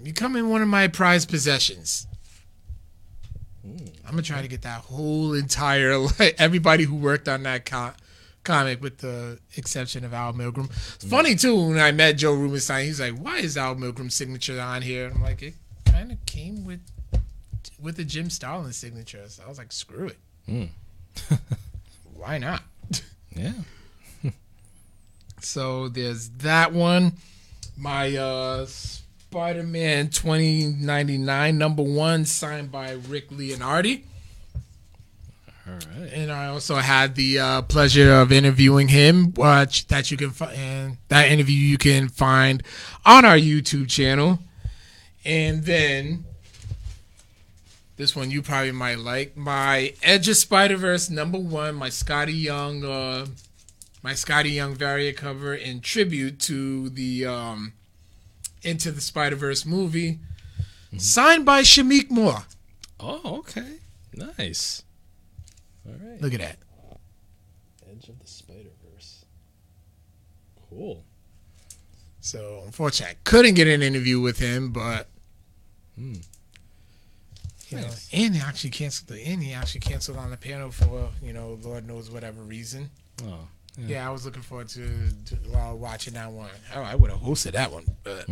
becoming one of my prized possessions. I'm gonna try to get that whole entire like everybody who worked on that co- comic, with the exception of Al Milgrom. It's funny too when I met Joe Rubinstein. He's like, "Why is Al Milgrom's signature on here?" And I'm like, "It kind of came with with the Jim Starlin signature." So I was like, "Screw it, Mm. why not?" Yeah. So there's that one. My uh Spider-Man 2099 number one signed by Rick Leonardi. All right. and I also had the uh, pleasure of interviewing him. Uh, that you can find that interview you can find on our YouTube channel, and then this one you probably might like my Edge of Spider Verse number one, my Skottie Young, uh, my Skottie Young variant cover in tribute to the um, Into the Spider Verse movie, signed by Shameik Moore. Oh, okay. Nice. All right. Look at that. Edge of the Spider Verse. Cool. So unfortunately, I couldn't get an interview with him, but you know, Nice. and he actually canceled the and he actually canceled on the panel for you know Lord knows whatever reason. Oh. Yeah, I was looking forward to, to while watching that one. Oh, I would have hosted that one, but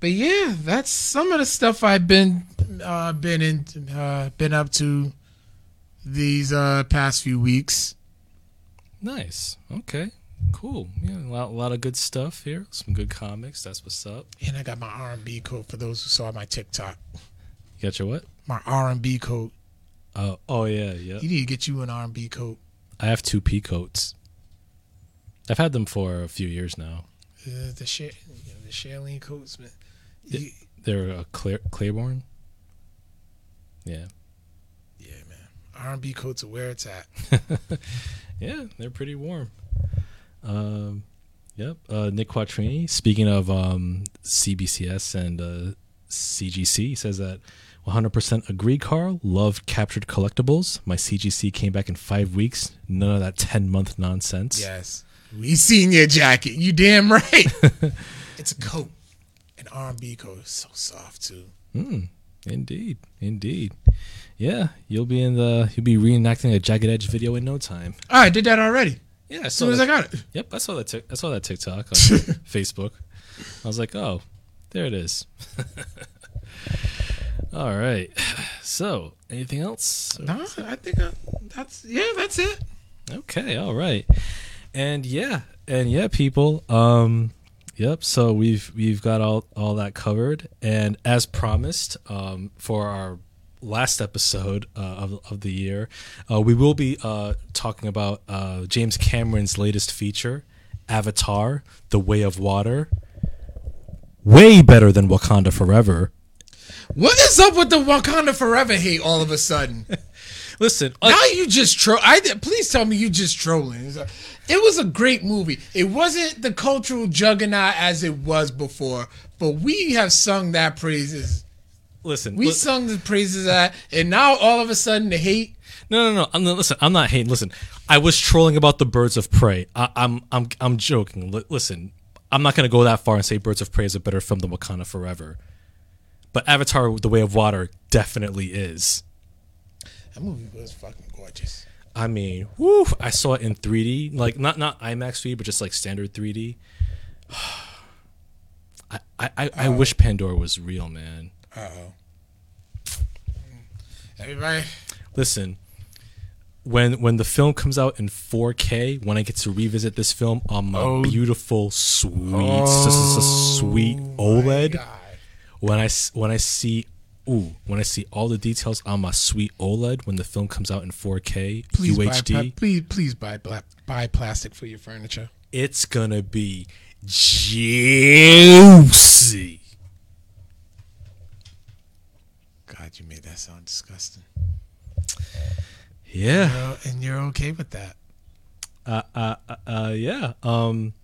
but yeah, that's some of the stuff I've been uh, been in uh, been up to these uh, past few weeks. Nice. Okay. Cool. Yeah, a lot, a lot of good stuff here. Some good comics. That's what's up. And I got my R and B coat for those who saw my TikTok. You got your what? My R and B coat. Oh, oh yeah, yeah. You need to get you an R and B coat. I have two pea coats. I've had them for a few years now. Uh, the shit, you know, the Shailene coats, man. You- They're a Claire, Claiborne. Yeah, man. R and B coats are where it's at. yeah, they're pretty warm. Um, yep. Uh, Nick Quattrini. Speaking of um, CBCS and uh, CGC, says that 100% agree. Carl, love captured collectibles. My CGC came back in five weeks. None of that 10 month nonsense. Yes, we seen your jacket. You damn right. it's a coat, an R and B coat. It's so soft too. Mm, indeed, indeed. Yeah, you'll be in the you'll be reenacting a Jagged Edge video in no time. Oh, I did that already. Yeah, I As soon as I got it. Yep, I saw that. Tic- I saw that TikTok on Facebook. I was like, oh, there it is. All right. So, anything else? No, I think uh, that's yeah, that's it. Okay, all right. And yeah, and yeah, people. Um yep, so we've we've got all all that covered and as promised, um for our last episode uh, of of the year, uh, we will be uh talking about uh James Cameron's latest feature, Avatar: The Way of Water. Way better than Wakanda Forever. What is up with the Wakanda Forever hate all of a sudden? Listen, uh, now you just troll. I please tell me you just trolling. It was a great movie. It wasn't the cultural juggernaut as it was before, but we have sung that praises. Listen. We li- sung the praises of that, and now all of a sudden the hate. No, no, no. I'm not, listen, I'm not hating. Listen, I was trolling about the Birds of Prey. I, I'm, I'm, I'm joking. Li- listen, I'm not gonna go that far and say Birds of Prey is a better film than Wakanda Forever, but Avatar: The Way of Water definitely is. That movie was fucking gorgeous. I mean, woo! I saw it in 3D, like not not IMAX 3D, but just like standard 3D. I, I, I, I wish Pandora was real, man. Uh oh. Everybody, Listen, when when the film comes out in 4K, when I get to revisit this film on my Oh. beautiful, sweet, s- oh sweet OLED, when I when I see. Ooh, when I see all the details on my sweet OLED when the film comes out in 4K please buy, UHD, pla- please, please buy buy plastic for your furniture. it's gonna be juicy. God, you made that sound disgusting. Yeah. And you're okay with that? uh, uh, uh, uh, yeah. Um,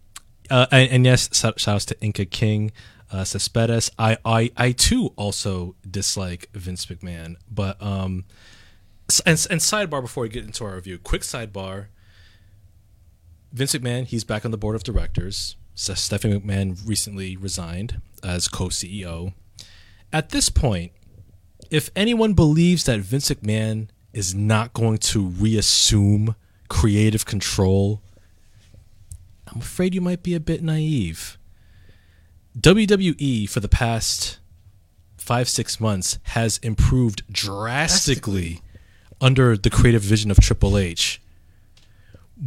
uh, and, and yes, shout, shout outs to Inca King, uh, Cespedes. I, I, I too also dislike Vince McMahon, but um, and, and sidebar before we get into our review, quick sidebar. Vince McMahon, he's back on the board of directors. So Stephanie McMahon recently resigned as co-CEO. At this point, if anyone believes that Vince McMahon is not going to reassume creative control, I'm afraid you might be a bit naive. WWE for the past five, six months has improved drastically under the creative vision of Triple H.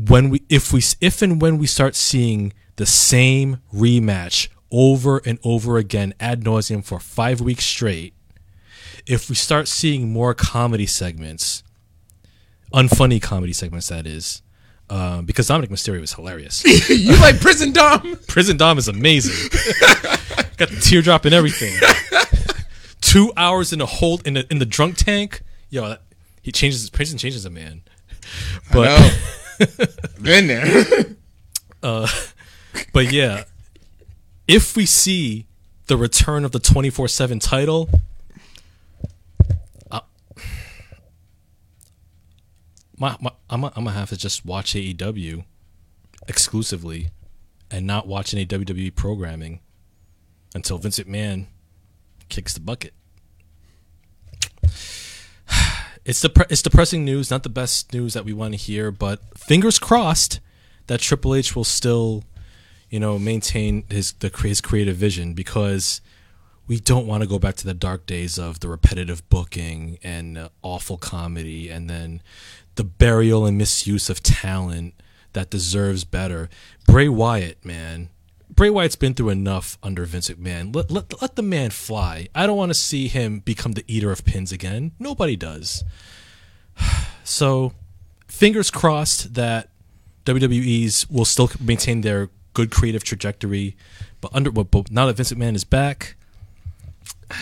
When we, if we, if and when we start seeing the same rematch over and over again ad nauseum for five weeks straight, if we start seeing more comedy segments, unfunny comedy segments, that is, uh, because Dominik Mysterio is hilarious. you like Prison Dom? Prison Dom is amazing. Got the teardrop and everything. Two hours in a hold in the in the drunk tank. Yo, that, he changes. Prison changes a man. But Been there. but yeah, if we see the return of the twenty four seven title, my, my, I'm gonna- have to just watch AEW exclusively and not watch any WWE programming until Vince McMahon kicks the bucket. It's depre- it's depressing news, not the best news that we want to hear, but fingers crossed that Triple H will still, you know, maintain his the his creative vision because we don't want to go back to the dark days of the repetitive booking and awful comedy and then the burial and misuse of talent that deserves better. Bray Wyatt, man. Bray Wyatt's been through enough under Vince McMahon. Let, let, let the man fly. I don't want to see him become the eater of pins again. Nobody does. So, fingers crossed that WWE's will still maintain their good creative trajectory, but under but, now that Vince McMahon is back,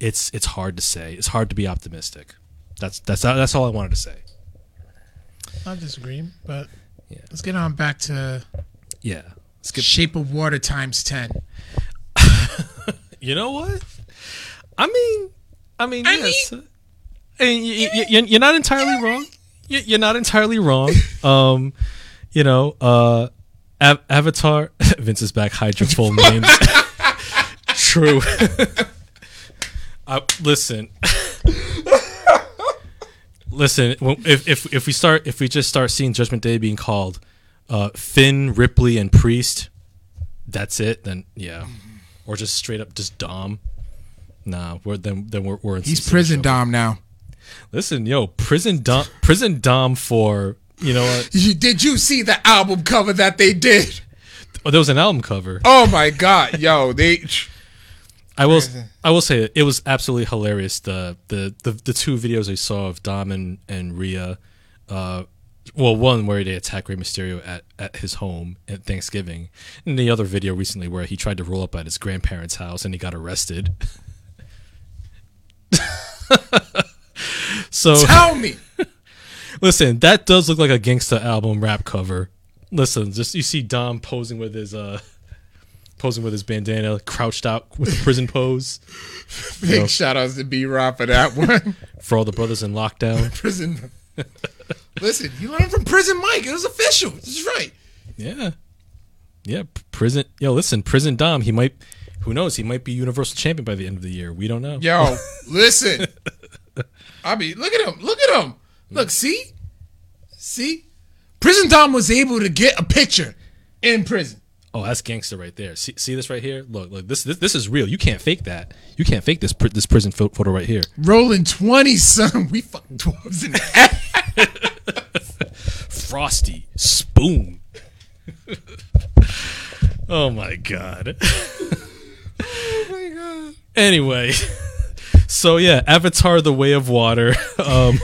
it's it's hard to say. It's hard to be optimistic. That's that's that's all I wanted to say. I disagree, but Yeah. let's get on back to Yeah. Let's Shape of Water times ten. you know what? I mean, I mean, I yes. and you, you, you, you're not entirely wrong. You- You're not entirely wrong. Um, you know, uh, Av- Avatar. Vince is back. Hide your full names. True. uh, listen. Listen, if if if we start if we just start seeing Judgment Day being called uh, Finn, Ripley, and Priest, that's it. Then yeah, or just straight up just Dom. Nah, we're then then we're we're in He's prison dom now. Listen, yo, prison Dom, prison Dom for you know what? You, did you see the album cover that they did? Oh, there was an album cover. Oh my god, yo, they I will I will say it, it was absolutely hilarious. The, the the the two videos I saw of Dom and and Rhea, uh, well, one where they attack Rey Mysterio at, at his home at Thanksgiving, and the other video recently where he tried to roll up at his grandparents' house and he got arrested. so tell me. listen, that does look like a gangsta album rap cover. Listen, just you see Dom posing with his uh posing with his bandana, crouched out with the prison pose. Big No. shout outs to B Rob for that one. for all the brothers in lockdown. prison. Listen, you learned from Prison Mike. It was official. This is right. Yeah, yeah. Prison. Yo, listen, prison Dom. He might. Who knows? He might be Universal Champion by the end of the year. We don't know. Yo, listen. I mean, look at him. Look at him. Mm. Look, see? See? Prison Dom was able to get a picture in prison. Oh, that's gangster right there. See, see this right here? Look, look. This, this, this is real. You can't fake that. You can't fake this, pr- this prison pho- photo right here. Rolling 20, son. We fucking dwarves in the ass. Frosty spoon. oh my god. Oh my God. anyway so yeah avatar the way of water um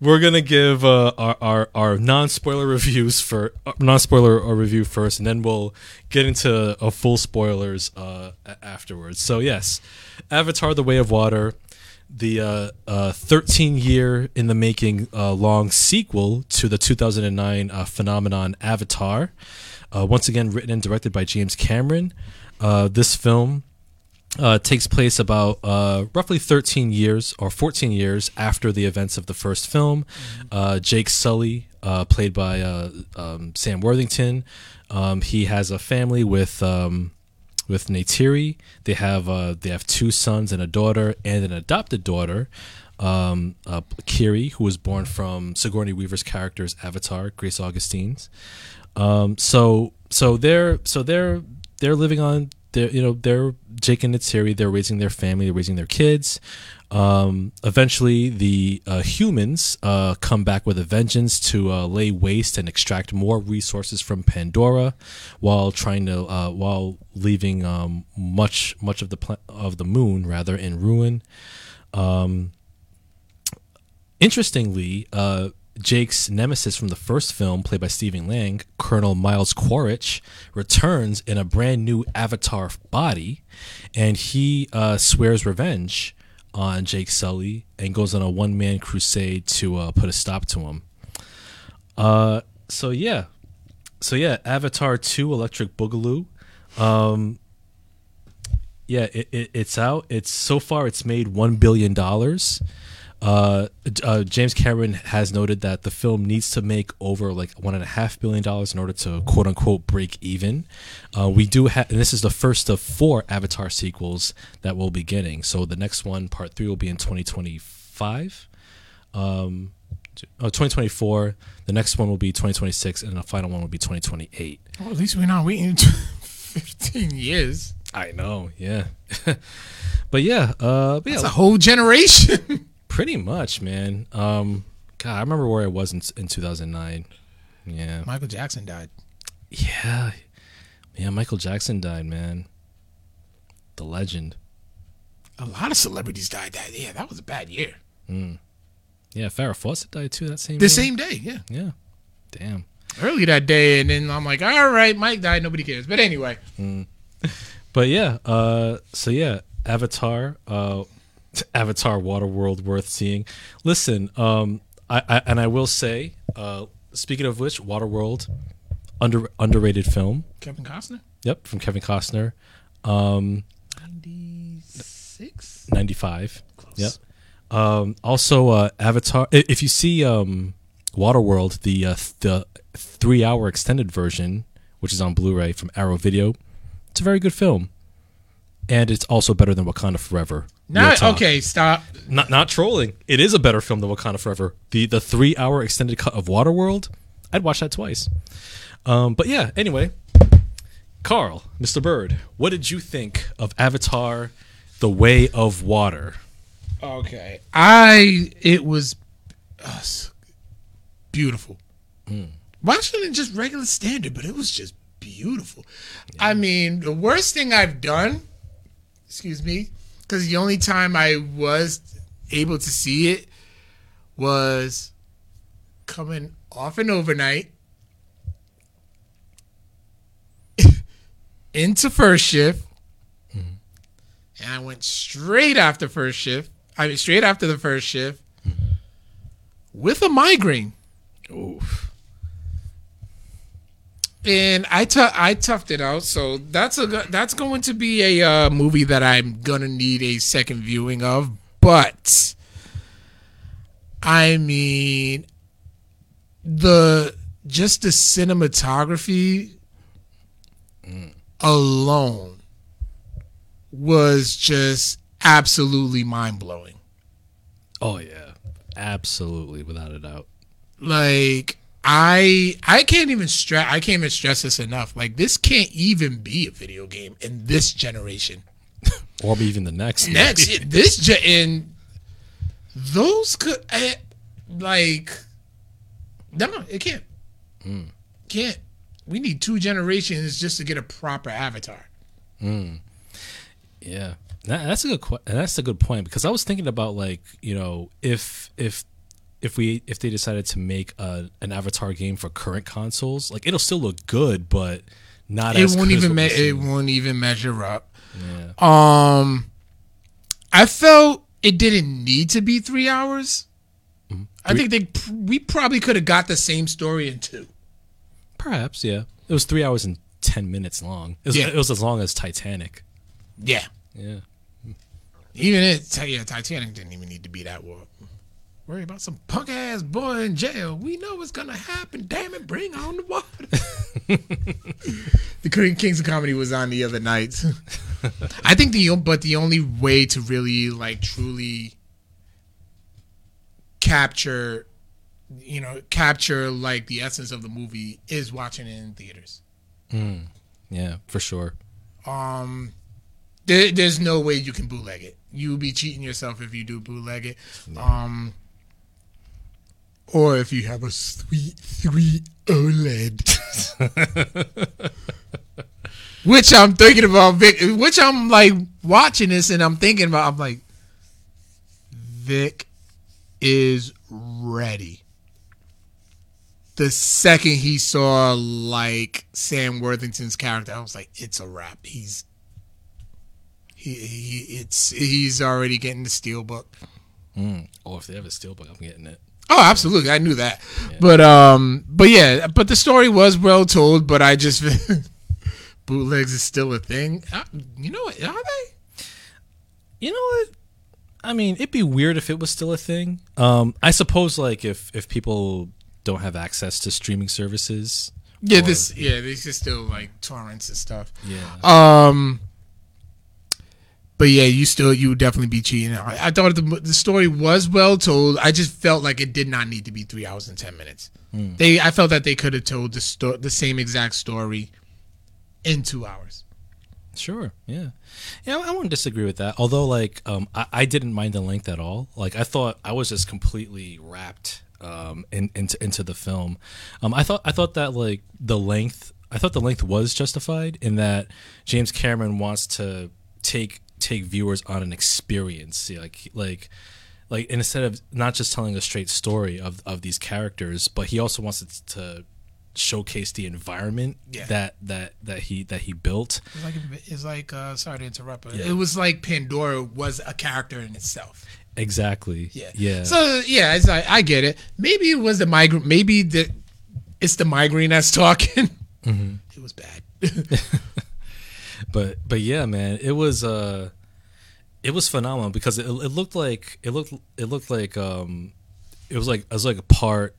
we're gonna give uh, our, our our non-spoiler reviews for uh, non-spoiler uh, review first and then we'll get into uh, full spoilers uh, a- afterwards. So yes avatar the way of water the uh, uh, 13 year in the making long sequel to the 2009 uh, phenomenon avatar once again written and directed by james cameron. This film uh, takes place about uh, roughly 13 years or 14 years after the events of the first film. Uh, Jake Sully, uh, played by uh, um, Sam Worthington, um, he has a family with um, with Neytiri. They have uh, they have two sons and a daughter, and an adopted daughter. Um, uh, Kiri, who was born from Sigourney Weaver's character's Avatar, Grace Augustine's. Um, so so they're so they're they're living on they're you know they're Jake and Neytiri. They're raising their family. They're raising their kids. Um, eventually, the uh, humans uh, come back with a vengeance to uh, lay waste and extract more resources from Pandora, while trying to uh, while leaving um, much much of the of the moon rather in ruin. Um, interestingly, uh, Jake's nemesis from the first film, played by Stephen Lang, Colonel Miles Quaritch, returns in a brand new Avatar body, and he uh, swears revenge on Jake Sully and goes on a one man crusade to uh, put a stop to him. Uh, so yeah, so yeah, Avatar Two: Electric Boogaloo. Um, yeah, it, it, it's out. It's so far it's made one billion dollars. Uh, uh, James Cameron has noted that the film needs to make over like one and a half billion dollars in order to quote unquote break even. Uh, we do have, and this is the first of four Avatar sequels that we'll be getting. So the next one, part three, will be in 2025. Um, oh, 2024. The next one will be 2026, and the final one will be 2028. Well, at least we're not waiting 15 years. I know, yeah. but yeah, uh, but yeah, It's a whole generation. Pretty much, man. Um, God, I remember where I was in, in 2009. Yeah, Michael Jackson died. yeah, yeah. Michael Jackson died, man. The legend. A lot of celebrities died that Yeah, that was a bad year. Yeah, Farrah Fawcett died too. That same. The year? same day, yeah. Yeah. Damn. Early that day, and then I'm like, all right, Mike died. Nobody cares. But anyway, But yeah, uh, so yeah, Avatar, uh, Avatar Waterworld worth seeing. Listen, um, I, I and I will say, uh, speaking of which, Waterworld, under underrated film. Kevin Costner, Yep, from Kevin Costner, um, 96. ninety five. Yep. Um, also, uh, Avatar. If you see um, Waterworld, the uh, the three hour extended version, which is on Blu-ray from Arrow Video, it's a very good film, and it's also better than Wakanda Forever. Talk. okay, stop. Not not trolling. It is a better film than Wakanda Forever. The the three hour extended cut of Waterworld. I'd watch that twice. Um, but yeah. Anyway, Carl, Mr. Bird, what did you think of Avatar: The Way of Water? Okay, I it was uh, beautiful. Watching it just regular standard, but it was just beautiful. I mean, the worst thing I've done, excuse me, because the only time I was able to see it was coming off an overnight into first shift. Mm-hmm. And I went straight after first shift. I mean, straight after the first shift mm-hmm. with a migraine. Oof. And I tou- I toughed it out. So that's a that's going to be a uh, movie that I'm gonna need a second viewing of. But I mean, the just the cinematography alone was just absolutely mind blowing. Oh yeah, absolutely, without a doubt. like I I can't even stress I can't even stress this enough. Like this can't even be a video game in this generation. Or even the next. Next, this ge- and those could eh, like no, it can't. Mm. Can't. We need two generations just to get a proper avatar. Mm. Yeah, that, that's a good. That's a good point because I was thinking about like you know if if if we if they decided to make a, an Avatar game for current consoles, like it'll still look good, but not It as won't even me- it won't even measure up. Yeah. Um, I felt it didn't need to be three hours. Mm-hmm. I think they we probably could have got the same story in two. Perhaps, yeah. It was three hours and ten minutes long. It was, Yeah. it was as long as Titanic. Yeah, Yeah. even it. Yeah, Titanic didn't even need to be that war. Worry about some punk ass boy in jail. We know what's gonna happen. Damn it, bring on the water. the Korean Kings of Comedy was on the other night. I think the but the only way to really like truly capture, you know, capture like the essence of the movie is watching it in theaters. Yeah, for sure. Um, there, there's no way you can bootleg it. You'll be cheating yourself if you do bootleg it. Um, or if you have a sweet, sweet OLED. which I'm thinking about, Vic. Which I'm like watching this and I'm thinking about. I'm like, Vic is ready. The second he saw like Sam Worthington's character, I was like, it's a wrap. He's he, he it's he's already getting the steelbook. Mm. Oh, if they have a steelbook, I'm getting it. Oh, absolutely. I knew that. But um but yeah, but the story was well told, but I just bootlegs is still a thing. Uh, You know what? Are they? You know what? I mean, it'd be weird if it was still a thing. Um, I suppose like if if people don't have access to streaming services. Yeah, or- this yeah, this is still like torrents and stuff. Yeah. Um, but yeah, you still you would definitely be cheating. I, I thought the the story was well told. I just felt like it did not need to be three hours and ten minutes. They I felt that they could have told the sto- the same exact story in two hours. Sure. Yeah. Yeah, I wouldn't disagree with that. Although, like, um, I, I didn't mind the length at all. Like, I thought I was just completely wrapped um, in, into into the film. Um, I thought I thought that like the length. I thought the length was justified in that James Cameron wants to take take viewers on an experience. See, Like like like instead of not just telling a straight story of of these characters, but he also wants it to showcase the environment Yeah. that that that he that he built. It's like it's like uh, sorry to interrupt, but Yeah. it was like Pandora was a character in itself. Exactly. Yeah. Yeah. So yeah, it's like I get it. Maybe it was the migraine. Maybe the it's the migraine that's talking. It was bad. but but yeah, man, it was uh it was phenomenal because it, it looked like it looked it looked like um it was like it was like a part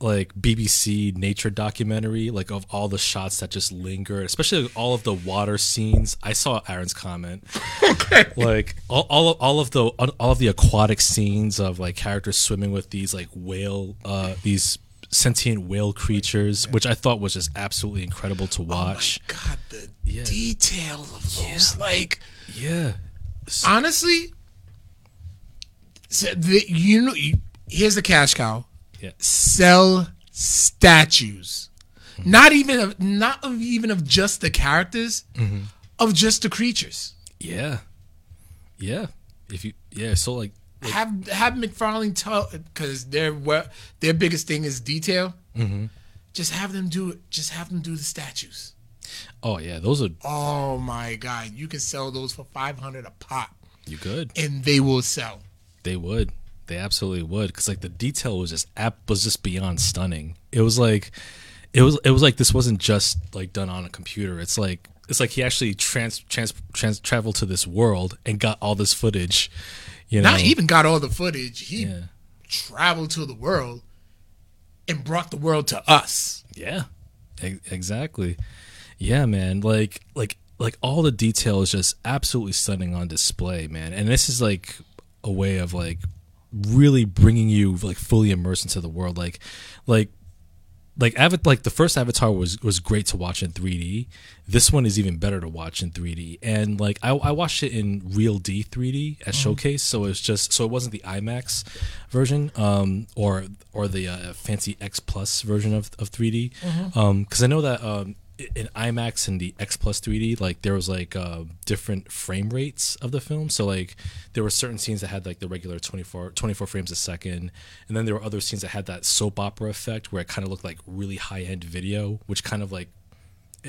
like BBC nature documentary, like of all the shots that just linger, especially all of the water scenes. I saw Aaron's comment, Okay. like all all of, all of the all of the aquatic scenes of like characters swimming with these like whale, uh, these sentient whale creatures, which I thought was just absolutely incredible to oh watch. God, the Yeah. detail of those. Like, yeah, honestly, so the, you know, you, here's the cash cow. yeah, Sell statues, mm-hmm. not even of not of even of just the characters, mm-hmm. of just the creatures. yeah, yeah. If you yeah, so like Have have McFarlane tell because their what their biggest thing is detail. Mm-hmm. Just have them do it. Just have them do the statues. oh yeah, those are Oh my god, you can sell those for five hundred a pop, you could, and they will sell. They would. They absolutely would because like the detail was just app was just beyond stunning. It was like, it was it was like this wasn't just like done on a computer. It's like it's like he actually trans trans trans traveled to this world and got all this footage. You know, Not even got all the footage. He Yeah. traveled to the world and brought the world to us. Yeah, e- exactly. Yeah, man. Like, like, like all the detail is just absolutely stunning on display, man. And this is like a way of like really bringing you like fully immersed into the world. Like, like, like Avatar. Like the first Avatar was was great to watch in 3D. This one is even better to watch in 3D. And like I, I watched it in Real D 3D at Showcase, so it's just so it wasn't the IMAX version, um, or or the uh, fancy X Plus version of of 3D, because I know that um in IMAX and the X Plus 3D, like there was like uh, different frame rates of the film. So like there were certain scenes that had like the regular 24, 24 frames a second, and then there were other scenes that had that soap opera effect where it kind of looked like really high end video, which kind of like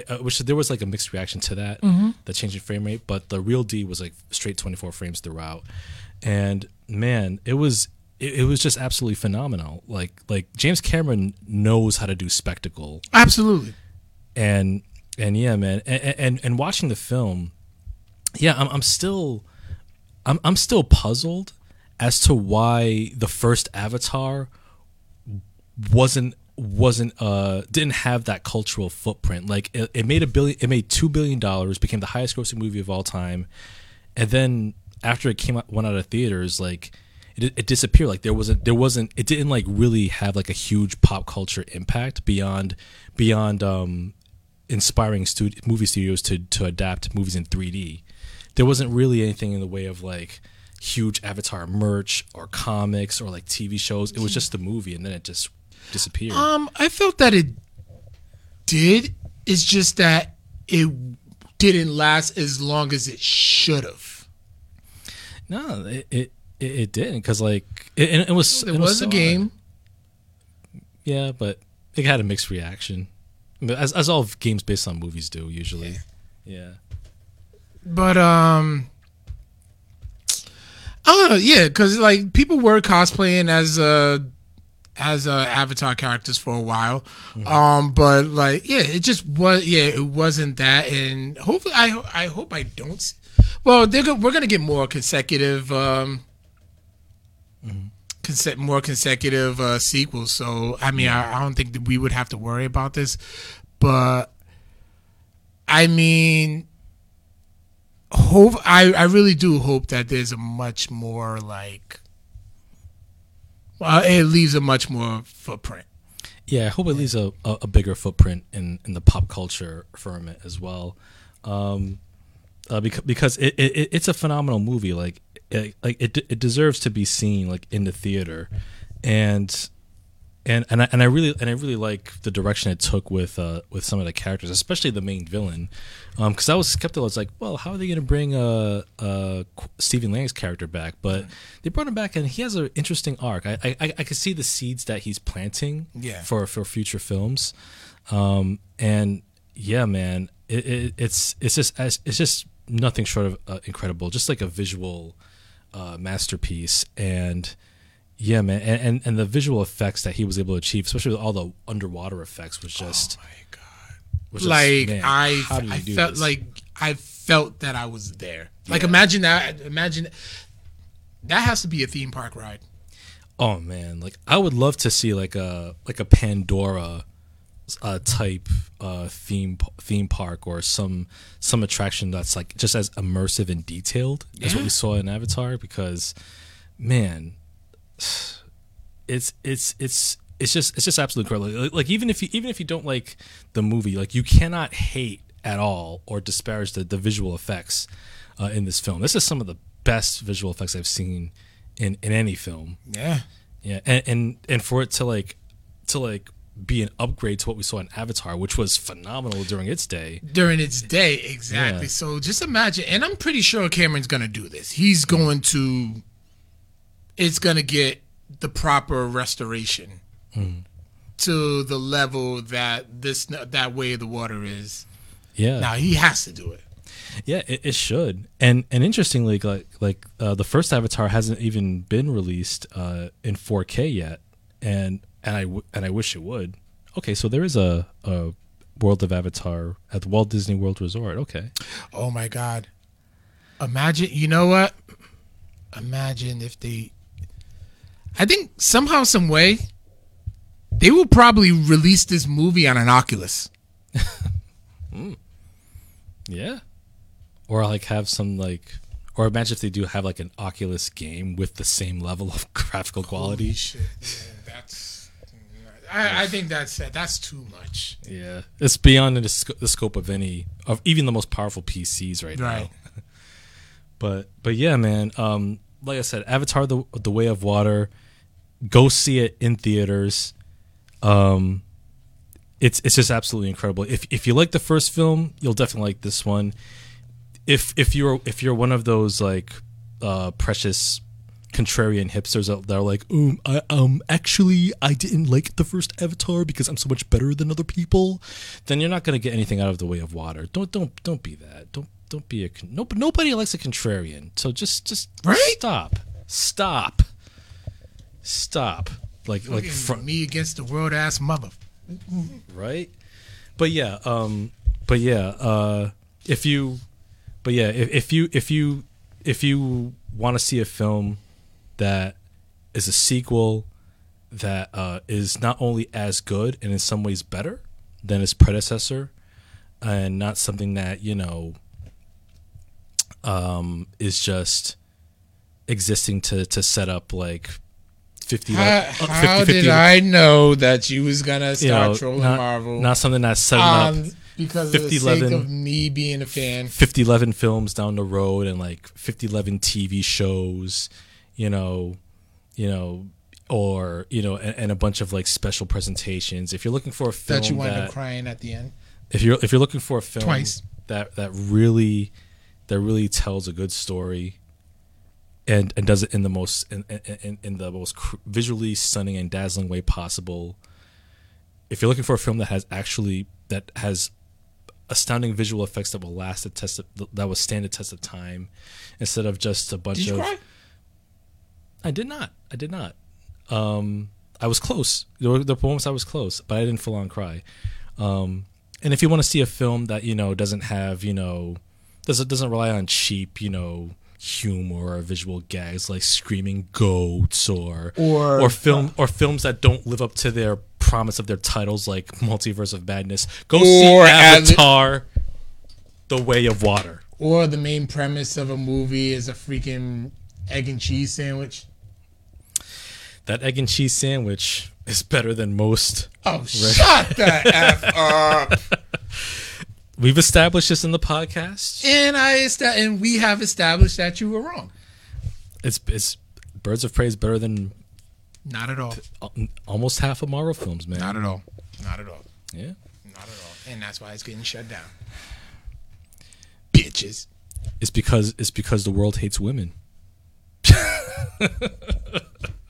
uh, which there was like a mixed reaction to that, the change in frame rate. But the real D was like straight 24 frames throughout, and man, it was it, it was just absolutely phenomenal. Like like James Cameron knows how to do spectacle, Absolutely. And and yeah, man, and and, and watching the film, yeah, I'm I'm still I'm I'm still puzzled as to why the first Avatar wasn't wasn't uh didn't have that cultural footprint. Like it, it made a billion it made two billion dollars became the highest grossing movie of all time and then after it came out went out of theaters like it, it disappeared. Like there wasn't there wasn't it didn't like really have like a huge pop culture impact beyond beyond um inspiring stud- movie studios to to adapt movies in 3D there wasn't really anything in the way of like huge avatar merch or comics or like TV shows it was just the movie and then it just disappeared Um, I felt that it did. It's just that it didn't last as long as it should have. no it it, it, didn't because like it, it, was It it was a game. yeah but it had a mixed reaction as, as all games based on movies do usually yeah But um, Oh. Yeah, because like people were cosplaying as uh as uh, Avatar characters for a while. Um, but like yeah, it just was. Yeah, it wasn't that. And hopefully, I I hope I don't. s- Well, they're go- we're gonna get more consecutive. Um, conse- more consecutive uh, sequels. So I mean, I, I don't think that we would have to worry about this. But I mean, hope I, I really do hope that there's a much more like well it leaves a much more footprint Yeah, I hope it leaves a, a, a bigger footprint in, in the pop culture firmament as well, um, uh, because because it, it it's a phenomenal movie. Like like it it deserves to be seen like in the theater, and and and I, and I really and I really like the direction it took with uh, with some of the characters, especially the main villain. Because I was skeptical. I was like, well, how are they going to bring uh, uh, Stephen Lang's character back? But they brought him back, and he has an interesting arc. I I, I could see the seeds that he's planting Yeah. for for future films. Um, and yeah, man, it, it, it's it's just it's just nothing short of uh, incredible. Just like a visual uh, masterpiece, and yeah, man, and, and and the visual effects that he was able to achieve, especially with all the underwater effects, was just my god was just, like man, I I felt this? like I felt that I was there like Yeah. imagine that imagine that has to be a theme park ride Oh man, like I would love to see like a like a Pandora uh, type uh, theme theme park or some some attraction that's like just as immersive and detailed as what we saw in Avatar. Because man, it's it's it's it's just it's just absolutely incredible. Like, like even if you even if you don't like the movie, like you cannot hate at all or disparage the, the visual effects uh, in this film. This is some of the best visual effects I've seen in in any film. Yeah. Yeah, and and and for it to like to like be an upgrade to what we saw in Avatar, which was phenomenal during its day. During its day, exactly. Yeah. So just imagine, and I'm pretty sure Cameron's gonna do this. He's going to, it's gonna get the proper restoration to the level that this that way of the water is. Yeah, Now he has to do it. yeah, it, it should. And and interestingly, like like uh, the first Avatar hasn't even been released uh, in 4K yet, and and I w- and I wish it would. Okay, so there is a, a World of Avatar at the Walt Disney World Resort. Okay, Oh my God. Imagine, you know what? Imagine if they, I think somehow, some way, they will probably release this movie on an Oculus. Hmm. yeah, or like have some like. Or imagine if they do have like an Oculus game with the same level of graphical quality. Holy shit. Yeah, that's, I, I think that's, that's too much. Yeah, it's beyond the, sc- the scope of any of even the most powerful PCs right, Right. now. But but yeah, man. Um, like I said, Avatar: the the Way of Water. Go see it in theaters. Um, it's it's just absolutely incredible. If if you like the first film, you'll definitely like this one. If if you're if you're one of those like uh, precious contrarian hipsters that are like, um, I, um, actually, I didn't like the first Avatar because I'm so much better than other people, then you're not gonna get anything out of the way of water. Don't don't don't be that. Don't don't be a no. Nobody likes a contrarian. So just just Right? stop, stop, stop. Like like me against the world ass mother. right but yeah um but yeah uh if you but yeah if, if you if you if you want to see a film that is a sequel that uh is not only as good and in some ways better than its predecessor and not something that you know um is just existing to to set up like 50 How, uh, how 50 did I know that you was gonna you start know, trolling not, Marvel? not something that's setting up um, because of the 50, sake of me being a fan. 50 11 films down the road and like 50 11 TV shows, you know, you know, or you know, and, and a bunch of like special presentations. If you're looking for a film That you wind that, up crying at the end. if you're if you're looking for a film Twice. that that really that really tells a good story and and does it in the most in in, in the most cr- visually stunning and dazzling way possible if you're looking for a film that has actually that has astounding visual effects that will last the test of, that will stand the test of time instead of just a bunch Did you of cry? I did not. I did not. Um, I was close. There were, were moments I was close, but I didn't full on cry. Um, and if you want to see a film that you know doesn't have you know doesn't doesn't rely on cheap you know humor or visual gags like screaming goats or Or- or film or films that don't live up to their promise of their titles like Multiverse of Madness, go see Avatar: The Way of Water. Or the main premise of a movie is a freaking egg and cheese sandwich. That egg and cheese sandwich is better than most Oh, shut the f up! We've established this in the podcast. And I esta- and we have established that you were wrong. It's it's Birds of Prey is better than Not at all. al- almost half of Marvel films, man. Not at all. Not at all. yeah. Not at all. And that's why it's getting shut down. Bitches. It's because it's because the world hates women.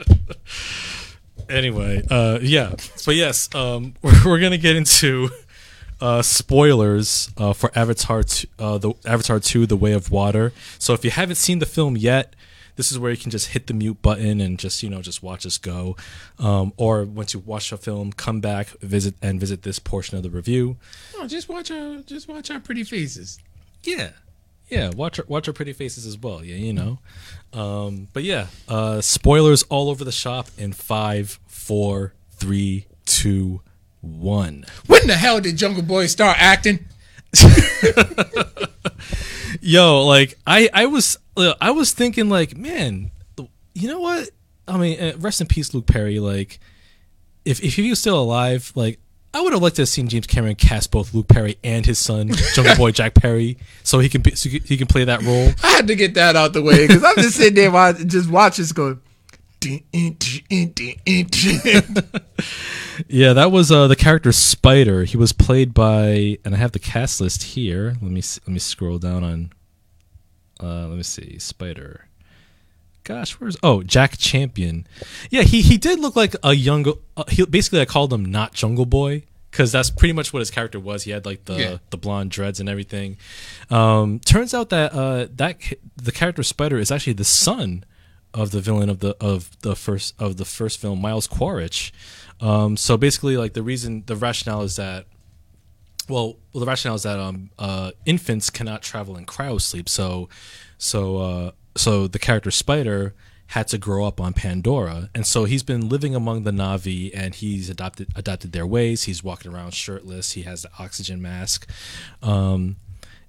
anyway, uh yeah. But yes, um we're, we're going to get into uh spoilers uh for Avatar t- uh the Avatar 2 The Way of Water. So if you haven't seen the film yet, this is where you can just hit the mute button and just you know just watch us go um, or once you watch the film come back visit and visit this portion of the review Oh, just watch our just watch our pretty faces. yeah Yeah, watch our, watch our pretty faces as well. Yeah, you know. Um, but yeah, uh, spoilers all over the shop in five, four, three, two, one. When the hell did Jungle Boy start acting? Yo, like I, I was, uh, I was thinking, like, man, you know what? I mean, uh, rest in peace, Luke Perry. Like, if if he was still alive, like, I would have liked to have seen James Cameron cast both Luke Perry and his son, Jungle Boy Jack Perry, so he can be, so he can- play that role. I had to get that out the way because I'm just sitting there watch, just watching this going. Yeah, that was uh, the character Spider. He was played by, and I have the cast list here. Let me let me scroll down on. Uh, let me see, Spider. Gosh, where's oh Jack Champion? Yeah, he he did look like a young. Uh, he basically I called him not Jungle Boy because that's pretty much what his character was. He had like the Yeah. the blonde dreads and everything. Um, turns out that uh, that the character Spider is actually the son of the villain of the of the first of the first film, Miles Quaritch. Um, so basically, like the reason, the rationale is that, well, well, the rationale is that um, uh, infants cannot travel in cryosleep. So, so, uh, so the character Spider had to grow up on Pandora, and so he's been living among the Navi, and he's adopted adopted their ways. He's walking around shirtless. He has the oxygen mask, um,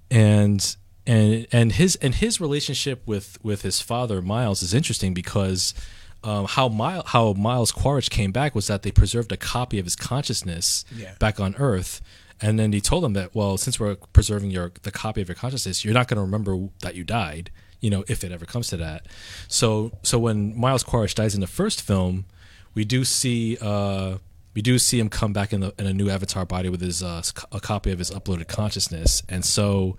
and and and his and his relationship with with his father Miles is interesting because um, how Miles how Miles Quaritch came back was that they preserved a copy of his consciousness Yeah. back on Earth, and then he told them that well, since we're preserving your the copy of your consciousness, you're not going to remember that you died, you know, if it ever comes to that. So so when Miles Quaritch dies in the first film, we do see. Uh, we do see him come back in, the, in a new avatar body with his uh, a copy of his uploaded consciousness, and so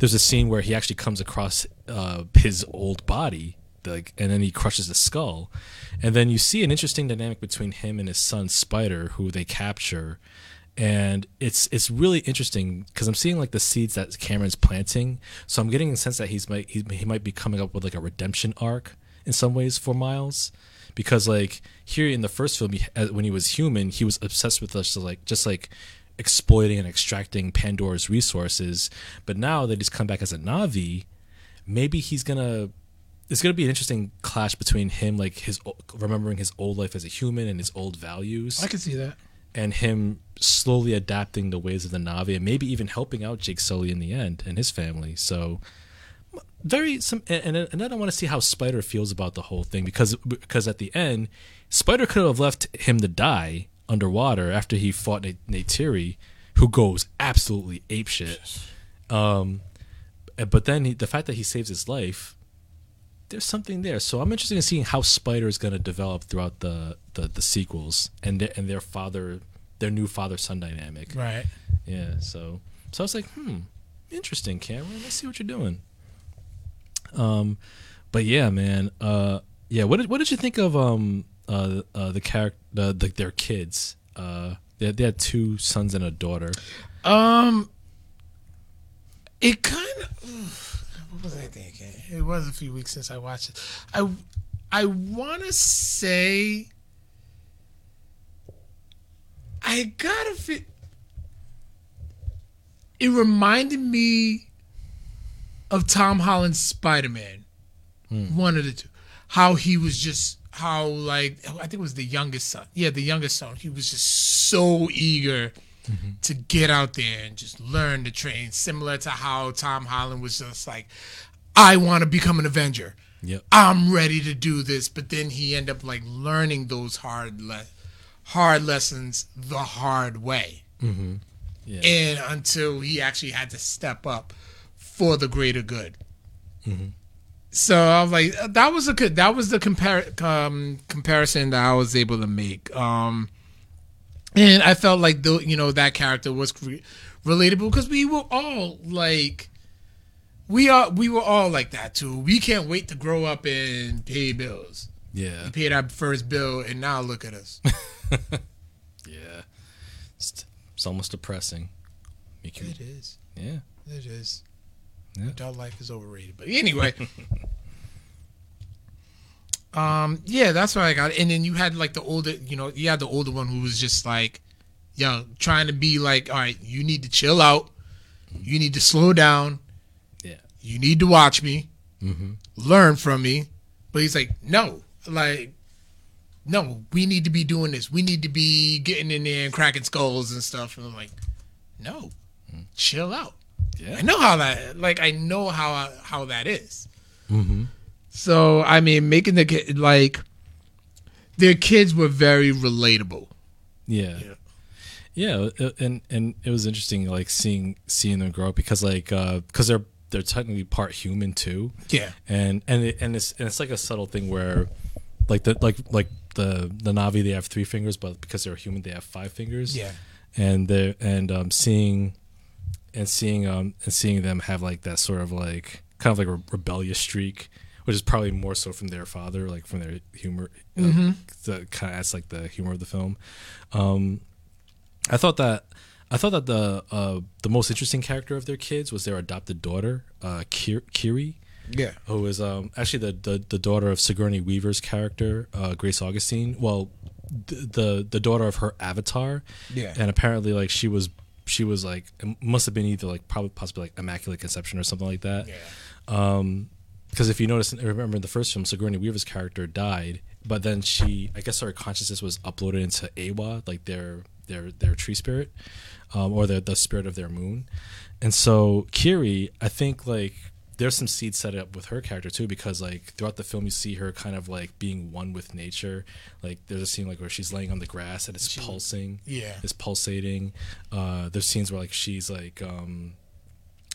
there's a scene where he actually comes across uh, his old body, like, and then he crushes the skull, and then you see an interesting dynamic between him and his son Spider, who they capture, and it's it's really interesting because I'm seeing like the seeds that Cameron's planting, so I'm getting a sense that he's might he, he might be coming up with like a redemption arc in some ways for Miles. Because like here in the first film he, when he was human he was obsessed with us like just like exploiting and extracting pandora's resources. But now that he's come back as a navi maybe he's gonna it's gonna be an interesting clash between him like his remembering his old life as a human and his old values. I can see that. And him slowly adapting the ways of the Navi and maybe even helping out Jake Sully in the end and his family. So very some and, and then I want to see how Spider feels about the whole thing because because at the end Spider could have left him to die underwater after he fought Nate, Neytiri, who goes absolutely apeshit. Um, but then he, the fact that he saves his life, there's something there. So I'm interested in seeing how Spider is going to develop throughout the, the, the sequels and their, and their father, their new father son dynamic. Right. Yeah. So so I was like, hmm, interesting, Cameron. Let's see what you're doing. Um, but yeah, man. Uh, yeah. What did what did you think of um uh, uh the character the, the their kids? Uh, they had, they had two sons and a daughter. Um, it kind of. Was I thinking? It was a few weeks since I watched it. I I want to say. I gotta fit. It reminded me of Tom Holland's Spider Man. Hmm. One of the two. How he was just how like I think it was the youngest son. Yeah, the youngest son. He was just so eager to get out there and just learn the train, similar to how Tom Holland was just like, I want to become an Avenger. Yep. I'm ready to do this, but then he ended up like learning those hard le- hard lessons the hard way. Yeah. And until he actually had to step up for the greater good. So I was like, that was a good. That was the compar- um, comparison that I was able to make. Um, and I felt like the you know that character was cre- relatable because we were all like, we are we were all like that too. We can't wait to grow up and pay bills. yeah. We paid our first bill, and now look at us. Yeah. It's, it's almost depressing. You, it is. yeah. It is. Yeah. Adult life is overrated. But anyway. um, yeah, that's what I got. And then you had like the older, you know, you had the older one who was just like, yo, trying to be like, all right, you need to chill out. You need to slow down. Yeah. you need to watch me, mm-hmm. learn from me. But he's like, no, like, no, we need to be doing this. We need to be getting in there and cracking skulls and stuff. And I'm like, no, mm. chill out. Yeah. I know how that, like, I know how how that is. Mm-hmm. So I mean, making the kid like their kids were very relatable. Yeah. Yeah. Yeah, uh, and and it was interesting like seeing seeing them grow up because like uh cuz they're they're technically part human too. Yeah, And and it, and it's and it's like a subtle thing where like the like like the the Navi they have three fingers but because they're human they have five fingers. yeah, And they and um seeing and seeing um and seeing them have like that sort of like kind of like a rebellious streak which is probably more so from their father like from their humor uh, the kind of that's like the humor of the film um i thought that i thought that the uh the most interesting character of their kids was their adopted daughter uh Kir- kiri yeah. who is um actually the the, the daughter of sigourney weaver's character uh grace augustine well the, the the daughter of her avatar Yeah. and apparently like she was she was like must have been either like probably possibly like immaculate conception or something like that Yeah. Because if you notice remember in the first film sigourney weaver's character died but then she i guess her consciousness was uploaded into Eywa like their their their tree spirit um, or the, the spirit of their moon. And so kiri i think like there's some seeds set up with her character too because like throughout the film you see her kind of like being one with nature. Like there's a scene like where she's laying on the grass and it's pulsing. Yeah. it's pulsating. Uh there's scenes where like she's like um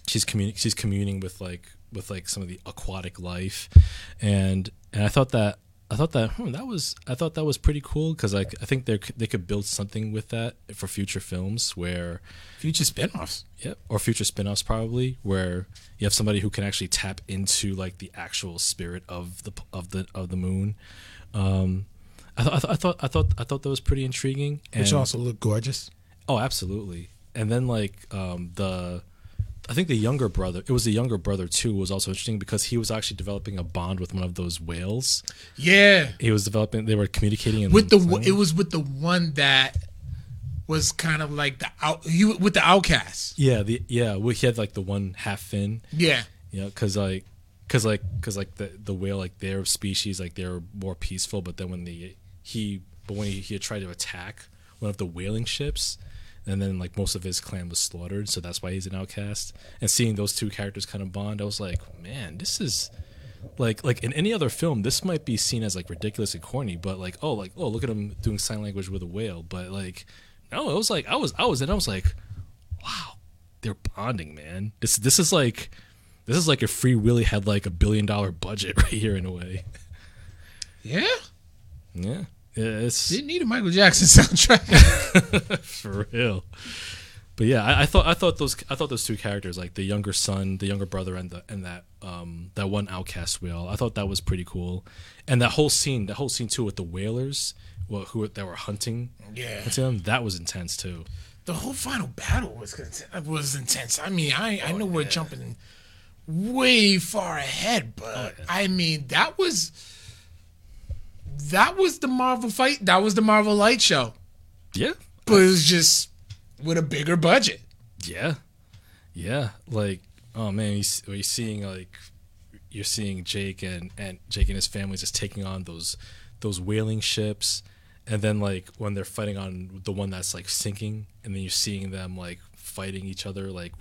she's communing she's communing with like with like some of the aquatic life and and i thought that i thought that hmm, that was i thought that was pretty cool because like i think they they could build something with that for future films where Future spinoffs. Yep. Or future spin-offs probably where you have somebody who can actually tap into like the actual spirit of the of the of the moon. Um I, th- I, th- I thought I thought I thought that was pretty intriguing. Which also looked gorgeous. Oh, absolutely. And then like um the I think the younger brother, it was the younger brother too, was also interesting because he was actually developing a bond with one of those whales. Yeah. He was developing they were communicating in With the sign it was with the one that was kind of like the out you with the outcast. Yeah, the yeah, well, he had like the one half fin. Yeah. you know because like because like because like the the whale like their species like they're more peaceful but then when the he but when he, he had tried to attack one of the whaling ships and then like most of his clan was slaughtered so that's why he's an outcast and seeing those two characters kind of bond i was like man this is like like in any other film this might be seen as like ridiculous and corny but like oh like oh look at him doing sign language with a whale but like no it was like i was i was and i was like wow they're bonding man this this is like this is like if Free Willy had like a billion dollar budget right here in a way. Yeah. Yeah. Yeah, it's Didn't need a Michael Jackson soundtrack. for real. But yeah, I, I thought I thought those I thought those two characters, like the younger son, the younger brother, and the and that um that one outcast whale, I thought that was pretty cool. And that whole scene, that whole scene too with the whalers, well, who that were hunting, Yeah. them, that was intense too. the whole final battle was was intense. I mean, I I know we're jumping way far ahead, but I mean that was that was the Marvel fight. That was the Marvel light show, Yeah, but it was just with a bigger budget. Yeah, yeah. Like, oh man, you, s- you're seeing like you're seeing Jake and and Jake and his family just taking on those those whaling ships, and then like when they're fighting on the one that's like sinking, and then you're seeing them like fighting each other like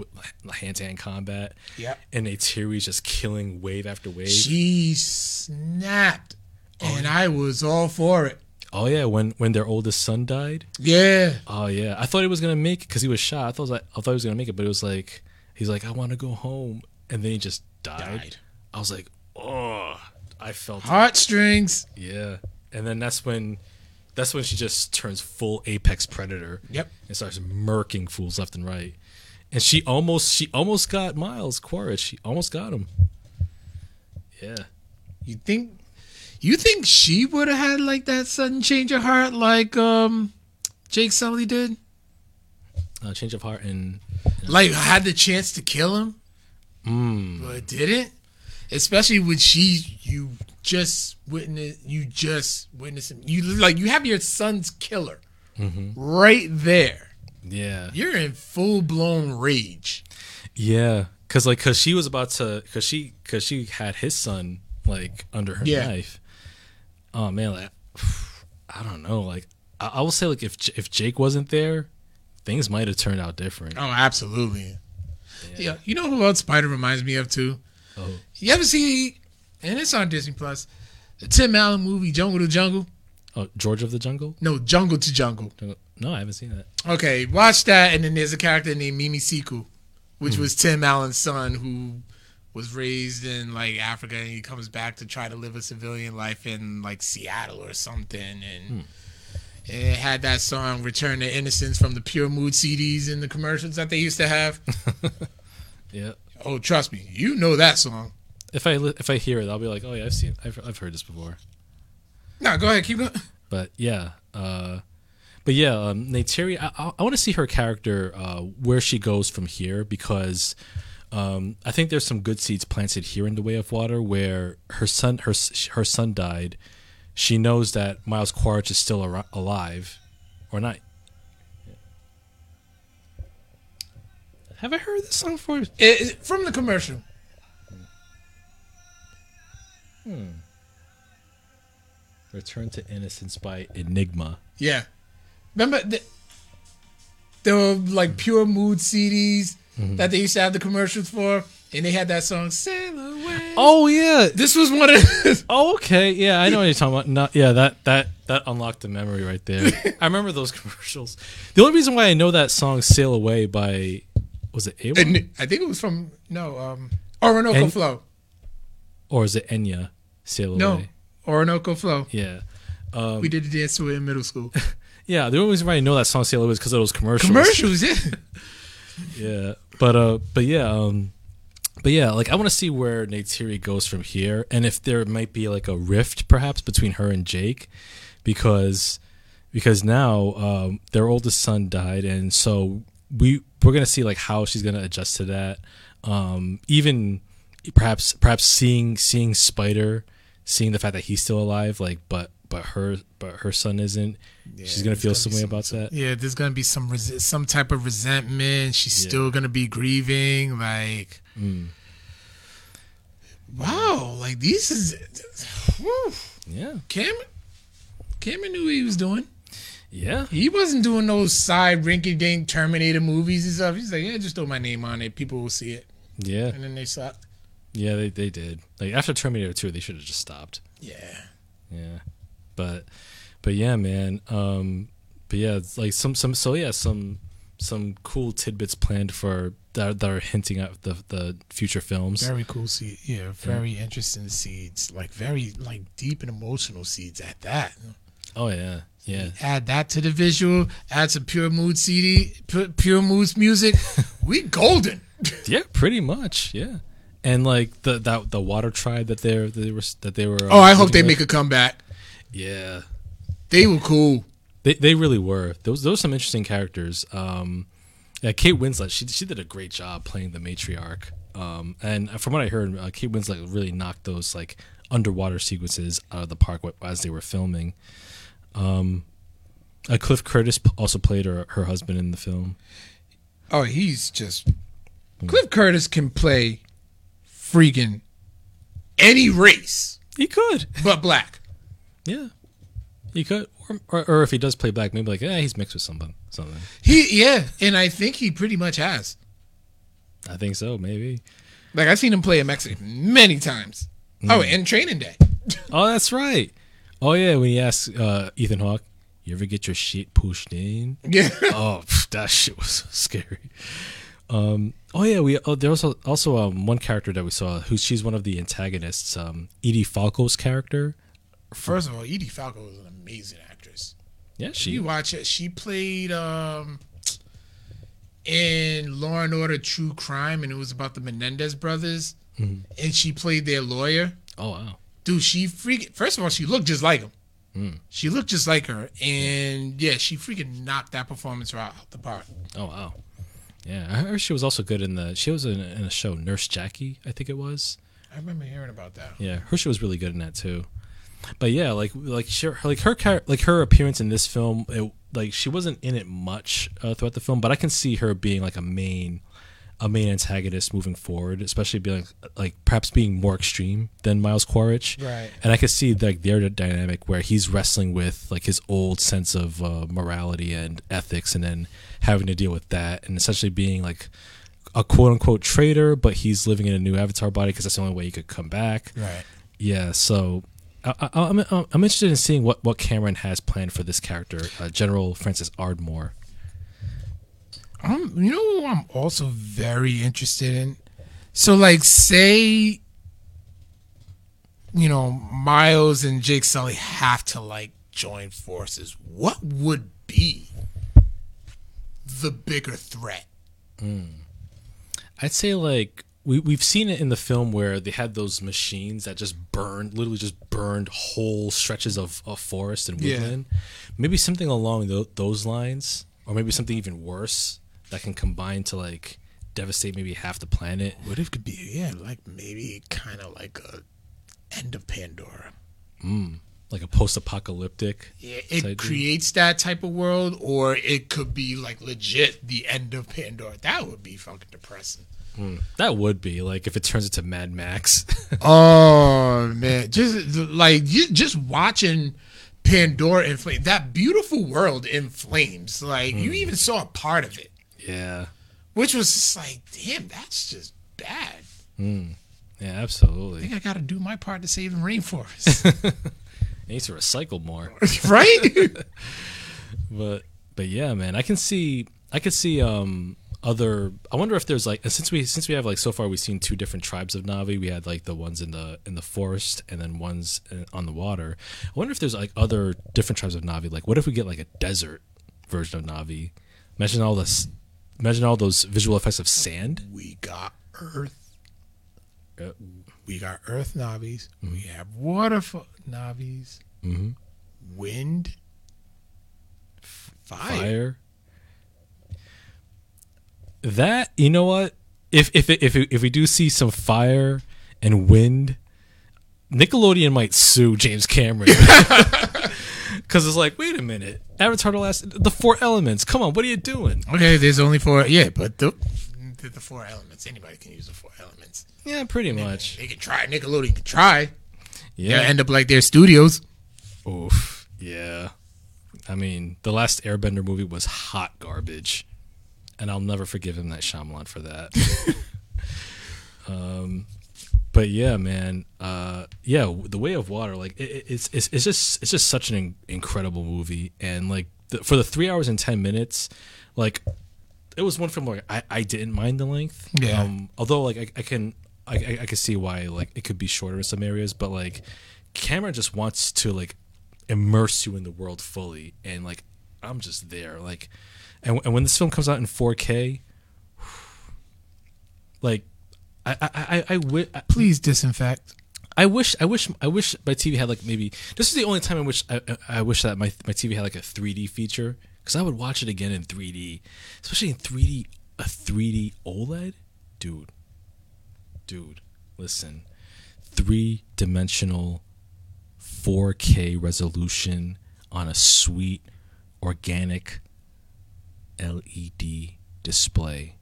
hand to hand combat. Yeah. And Neytiri's just killing wave after wave. She snapped, and I was all for it. oh yeah, when when their oldest son died. Yeah, Oh yeah, I thought he was gonna make it because he was shot. I thought it was like, I thought he was gonna make it, but it was like he's like I want to go home, and then he just died. Died. I was like, oh, I felt it. heartstrings. yeah. And then that's when that's when she just turns full apex predator. Yep. And starts murking fools left and right. And she almost she almost got Miles Quaritch. She almost got him. Yeah. You think you think she would have had like that sudden change of heart like um Jake Sully did? Uh, change of heart and Like had the chance to kill him, but didn't. Especially when she you just witness you just witness him. You like you have your son's killer right there. yeah. You're in full blown rage. Yeah, Cause like, cause she was about to, cause she, cause she had his son like under her Yeah. knife. Oh man, like, I don't know. Like, I, I will say like if if Jake wasn't there, things might have turned out different. Oh, absolutely. Yeah. You know who else Spider reminds me of too? Oh. You ever see? And it's on Disney Plus. The Tim Allen movie Jungle to Jungle. Oh, George of the Jungle? No, Jungle to Jungle. No, I haven't seen that. Okay, watch that, and then there's a character named Mimi Siku, which hmm. was Tim Allen's son, who was raised in like Africa, and he comes back to try to live a civilian life in like Seattle or something, and. and It had that song "Return to Innocence" from the Pure Mood CDs in the commercials that they used to have. Yeah. oh, trust me, you know that song. If I li- if I hear it, I'll be like, oh yeah, I've seen, I've I've heard this before. No, go ahead, keep going. But yeah, uh, but yeah, um, Neytiri, I, I, I want to see her character uh, where she goes from here because um, I think there's some good seeds planted here in the Way of Water where her son her her son died. She knows that Miles Quaritch is still ar- alive, or not. Have I heard this song before? It- it- from the commercial. Hmm. Return to Innocence by Enigma. Yeah. Remember, the, there were like pure mood CDs that they used to have the commercials for, and they had that song "Sail Away." Oh yeah, This was one of. Oh, okay. Yeah, I know what you're talking about. Not, yeah, that that that unlocked the memory right there. I remember those commercials. The only reason why I know that song "Sail Away" by was it and I think it was from no um Orinoco And- Flow. or is it Enya "Sail Away"? No, Orinoco Flow. Yeah, we did the dance to it in middle school. yeah. The only reason why I know that song "Sail Away" is because of those commercials. Commercials, yeah. Yeah, but uh, but yeah, um, but yeah, like I want to see where Neytiri goes from here, and if there might be like a rift perhaps between her and Jake, because because now um, their oldest son died, and so we we're gonna see like how she's gonna adjust to that. Um, even perhaps perhaps seeing seeing Spider, seeing the fact that he's still alive, like but but her but her son isn't. she's gonna feel gonna some way some- about that. Yeah, there's gonna be some resi- some type of resentment. She's Yeah. still gonna be grieving. Like, Mm. wow, like this is. Whew. Yeah, Cameron, Cameron knew what he was doing. yeah. He wasn't doing those side rinky dink Terminator movies and stuff. He's like, yeah, just throw my name on it. People will see it. Yeah, And then they suck. Yeah, they they did. Like after Terminator 2, they should have just stopped. Yeah. Yeah. But but yeah, man. Um but yeah, like some some so yeah, some some cool tidbits planned for that, that are hinting at the the future films. Very cool seed. Yeah, very interesting seeds. Like very like deep and emotional seeds at that. Oh yeah. Yeah. Add that to the visual. Add some pure mood CD, pure moods music. we golden. Yeah, pretty much. Yeah. And like the that the water tribe that they're they were that they were Oh, I hope they make a comeback. Yeah. They were cool. They they really were. Those those some interesting characters. Um, yeah, Kate Winslet. She she did a great job playing the matriarch. Um, and from what I heard, uh, Kate Winslet really knocked those like underwater sequences out of the park as they were filming. Um, uh, Cliff Curtis also played her her husband in the film. Oh, he's just Cliff Curtis can play freaking any race He could, but black. Yeah, he could. Or, or, or if he does play black, maybe like yeah, he's mixed with something. Something. He yeah, and I think he pretty much has. I think so. Maybe. Like I've seen him play a Mexican many times. Oh, and Training Day. Oh, that's right. Oh yeah, when he asked uh, Ethan Hawke, "You ever get your shit pushed in?" Yeah. oh, that shit was so scary. Um, oh yeah, we oh, there was also, also um, one character that we saw who she's one of the antagonists. Um, Edie Falco's character. First of all, Edie Falco is an amazing actress. Yeah, She you watch it. She played um in Law and Order True Crime, and it was about the Menendez brothers, and she played their lawyer. Oh wow. Dude, she freaking. First of all, she looked just like him. Hmm. She looked just like her, and yeah, she freaking knocked that performance right out the park. Oh wow. Yeah, I heard she was also good in the. She was in, in a show, Nurse Jackie, I think it was. I remember hearing about that. Yeah, her she was really good in that too. But yeah, like like she, like her like her appearance in this film, it, like she wasn't in it much uh, throughout the film, but I can see her being like a main a main antagonist moving forward, especially being like, like perhaps being more extreme than Miles Quaritch. Right. And I could see like their dynamic where he's wrestling with like his old sense of uh, morality and ethics, and then having to deal with that, and essentially being like a quote unquote traitor, but he's living in a new avatar body because that's the only way he could come back. Right. Yeah. So. I, I, I'm I'm interested in seeing what, what Cameron has planned for this character, uh, General Francis Ardmore. Um, you know who I'm also very interested in? So like say you know, Miles and Jake Sully have to like join forces. What would be the bigger threat? I'd say like we we've seen it in the film where they had those machines that just burned, literally just burned whole stretches of, of forest and Yeah. woodland. Maybe something along tho- those lines, or maybe something even worse that can combine to like devastate maybe half the planet. What if it could be yeah, like maybe kind of like a end of Pandora. Hmm. Like a post-apocalyptic. Yeah, it type thing. creates that type of world, or it could be like legit the end of Pandora. That would be fucking depressing. That would be like if it turns into Mad Max. Oh man, just like you, just watching Pandora in flames, that beautiful world in flames. Like you even saw a part of it, yeah. which was just like, damn, that's just bad. Yeah, absolutely. I think I got to do my part to save the rainforest, It needs to recycle more. right? but but yeah, man, I can see I could see um other. I wonder if there's like since we since we have like so far we've seen two different tribes of Na'vi. We had like the ones in the in the forest and then ones on the water. I wonder if there's like other different tribes of Na'vi. Like what if we get like a desert version of Na'vi? Imagine all this. Imagine all those visual effects of sand. we got Earth. Uh, We got Earth Na'vis. We have water Na'vis. Mhm. Wind. f- Fire. fire. That you know what? If if if if we do see some fire and wind, Nickelodeon might sue James Cameron because it's like, wait a minute, Avatar: The Last, the Four Elements. Come on, what are you doing? Okay, there's only four. Yeah, but the, the, the four elements. Anybody can use the four elements. Yeah, pretty much. They can try. Nickelodeon can try. Yeah, Yeah. end up like their studios. Oof. Yeah. I mean, the last Airbender movie was hot garbage, and I'll never forgive him that Shyamalan for that. um, but yeah, man. Uh, yeah, The Way of Water. Like it, it- it's it's it's just it's just such an in- incredible movie, and like the, for the three hours and ten minutes, like it was one film where I, I didn't mind the length. Yeah. Um, although like I, I can I, I I can see why like it could be shorter in some areas, but like Cameron just wants to like immerse you in the world fully, and like I'm just there. Like, and, and when this film comes out in 4K, like I I I, I, wi- I Please disinfect. I wish I wish I wish my TV had like maybe this is the only time in which I, I I wish that my my TV had like a 3D feature because I would watch it again in 3D, especially in 3D a 3D OLED, dude. Dude, listen, three dimensional 4K resolution on a sweet organic LED display.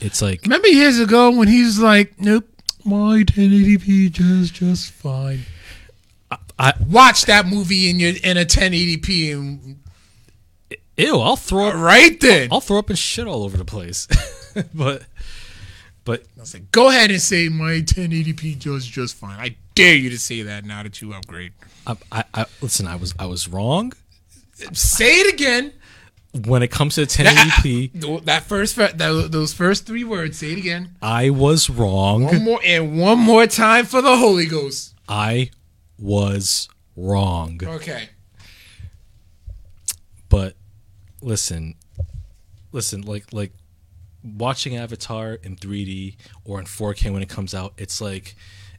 It's like Remember years ago when he's like, "Nope, my 1080p just just fine." I Watch that movie in your in a 1080p and ew, I'll throw up right then. I'll throw up and shit all over the place. but but I was like, "Go ahead and say my 1080p just just fine." I dare you to say that now that you upgrade. I, I, I listen. I was I was wrong Say it again. when it comes to 1080p. That, that first that, those first three words. Say it again. I was wrong. One more and one more time for the Holy Ghost. I was wrong. Okay. But listen, listen. Like like watching Avatar in 3D or in 4K when it comes out. It's like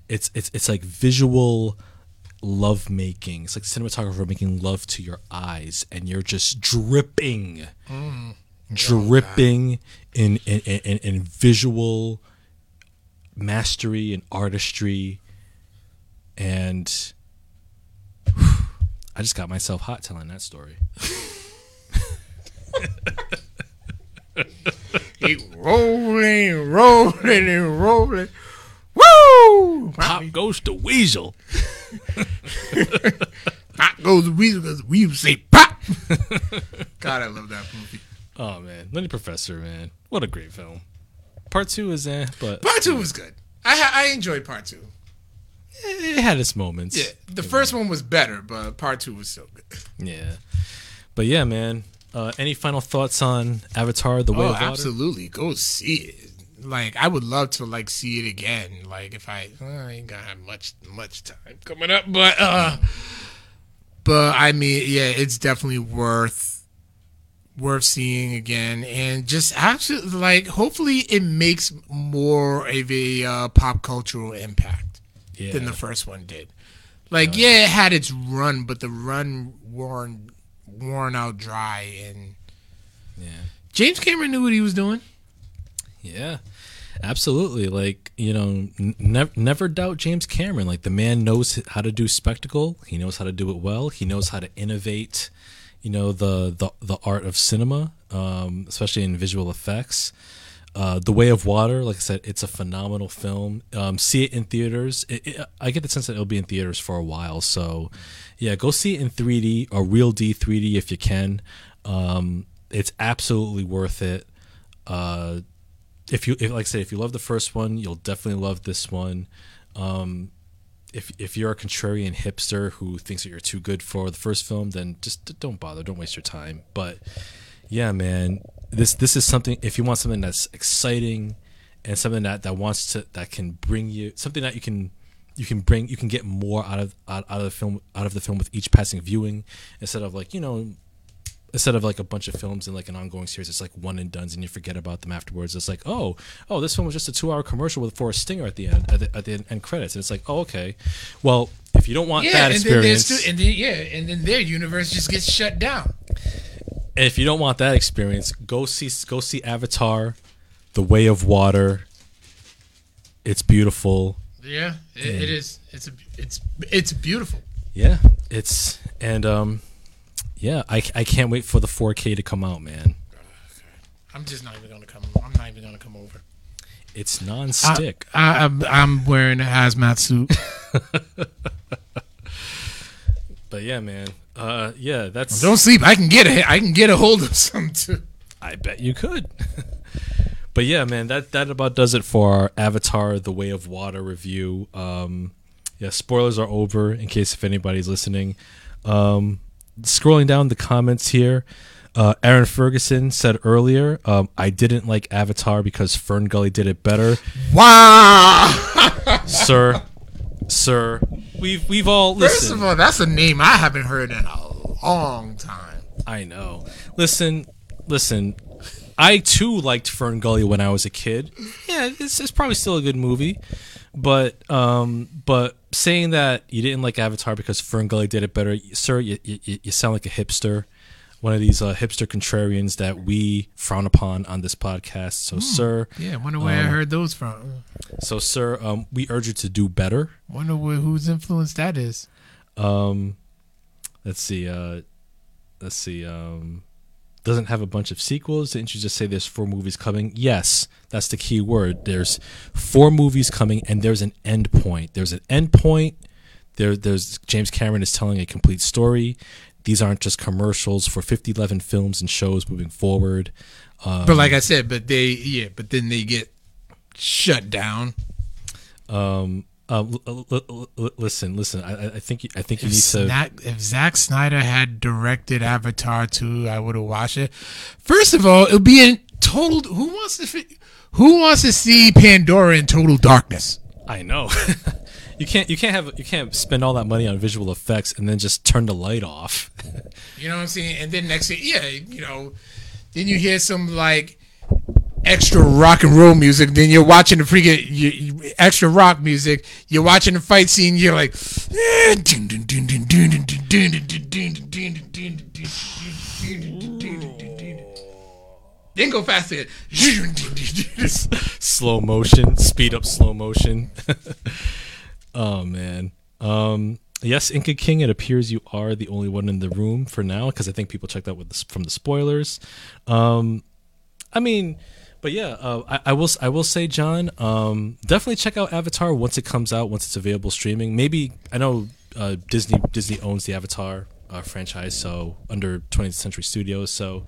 it's it's it's like visual love making. It's like cinematographer making love to your eyes, and you're just dripping, mm. dripping in, in, in in visual mastery and artistry, and I just got myself hot telling that story. rolling, rolling, and rolling. Woo! Pop goes to Weasel. Pop goes the weasel because we say pop. God, I love that movie. Oh man, Lenny Professor, man, what a great film. Part two is eh, but Part two was good. I I enjoyed part two. it had its moments. Yeah, the first one was better, but part two was so good. Yeah. But yeah, man. Uh, any final thoughts on Avatar: The Way Oh, of Water? absolutely. Go see it. Like I would love to like see it again. Like if I, I ain't gonna have much much time coming up, but uh, but I mean, yeah, it's definitely worth worth seeing again, and just actually like hopefully it makes more of a uh, pop cultural impact Yeah. than the first one did. Like yeah, it had its run, but the run worn worn out dry, and yeah. James Cameron knew what he was doing. Yeah, absolutely. Like you know, never never doubt James Cameron. Like the man knows how to do spectacle. He knows how to do it well. He knows how to innovate. You know the the the art of cinema, um, especially in visual effects. Uh, the Way of Water, like I said, it's a phenomenal film. Um, see it in theaters. It, it, I get the sense that it'll be in theaters for a while. So, yeah, go see it in 3D or Real D 3D if you can. Um, it's absolutely worth it. Uh, if you if, like I said, if you love the first one, you'll definitely love this one. Um, if if you're a contrarian hipster who thinks that you're too good for the first film, then just don't bother. Don't waste your time. But yeah, man, this this is something. If you want something that's exciting and something that that wants to that can bring you something that you can you can bring you can get more out of out, out of the film out of the film with each passing viewing instead of like you know instead of like a bunch of films in like an ongoing series, it's like one and done's and you forget about them afterwards. It's like, oh, oh, this film was just a two hour commercial with for a stinger at the end at the, at the end credits, and it's like, oh, okay. Well, if you don't want that and then experience, two, and then yeah, and then their universe just gets shut down. and if you don't want that experience, go see go see Avatar, The Way of Water. It's beautiful. Yeah, it, it is. It's a, it's it's beautiful. Yeah, it's and um, yeah, I I can't wait for the 4K to come out, man. I'm just not even gonna come. I'm not even gonna come over. It's non-stick. I, I'm I'm wearing a hazmat suit. but yeah, man. Uh, yeah, that's. Don't sleep. I can get a I can get a hold of some too. I bet you could. but yeah, man, that that about does it for our Avatar: The Way of Water review. Um, yeah, spoilers are over in case if anybody's listening. Um, scrolling down the comments here, uh, Aaron Ferguson said earlier, um, "I didn't like Avatar because Fern Gully did it better." Wow. sir, sir, we've we've all First listened. of all, that's a name I haven't heard in a long time. I know. Listen, listen. I too liked Fern Gully when I was a kid. Yeah, it's, it's probably still a good movie, but um, but saying that you didn't like Avatar because Fern Gully did it better, sir, you you, you sound like a hipster, one of these uh, hipster contrarians that we frown upon on this podcast. So, sir, Yeah, I wonder where I heard those from. so sir, um, we urge you to do better. Wonder where, whose influence that is. Um, let's see. Uh, let's see. Um, doesn't have a bunch of sequels. Didn't you just say there's four movies coming? Yes, that's the key word. There's four movies coming, and there's an end point. There's an end point. There, there's James Cameron is telling a complete story. These aren't just commercials for 50, 11 films and shows moving forward. Um, But like I said, but they yeah, but then they get shut down. um, uh, l- l- l- listen, listen. I, I- think you, I think you If, need to. If Zack Snyder had directed Avatar 2, I would have watched it. First of all, it would be in total. Who wants to? fi- Who wants to see Pandora in total darkness? I know. you can't you can't have you can't spend all that money on visual effects and then just turn the light off. You know what I'm saying? And then next thing, yeah, you know, then you hear some like extra rock and roll music. Then you're watching the freaking you, you, extra rock music. You're watching the fight scene. You're like, then go faster. slow motion, speed up slow motion. oh man. Um, yes, Inca King. It appears you are the only one in the room for now because I think people checked out with the, from the spoilers. Um, I mean, but yeah, uh, I, I will. I will say, John, um, definitely check out Avatar once it comes out, once it's available streaming. Maybe I know uh, Disney Disney owns the Avatar uh, franchise, so under 20th Century Studios. So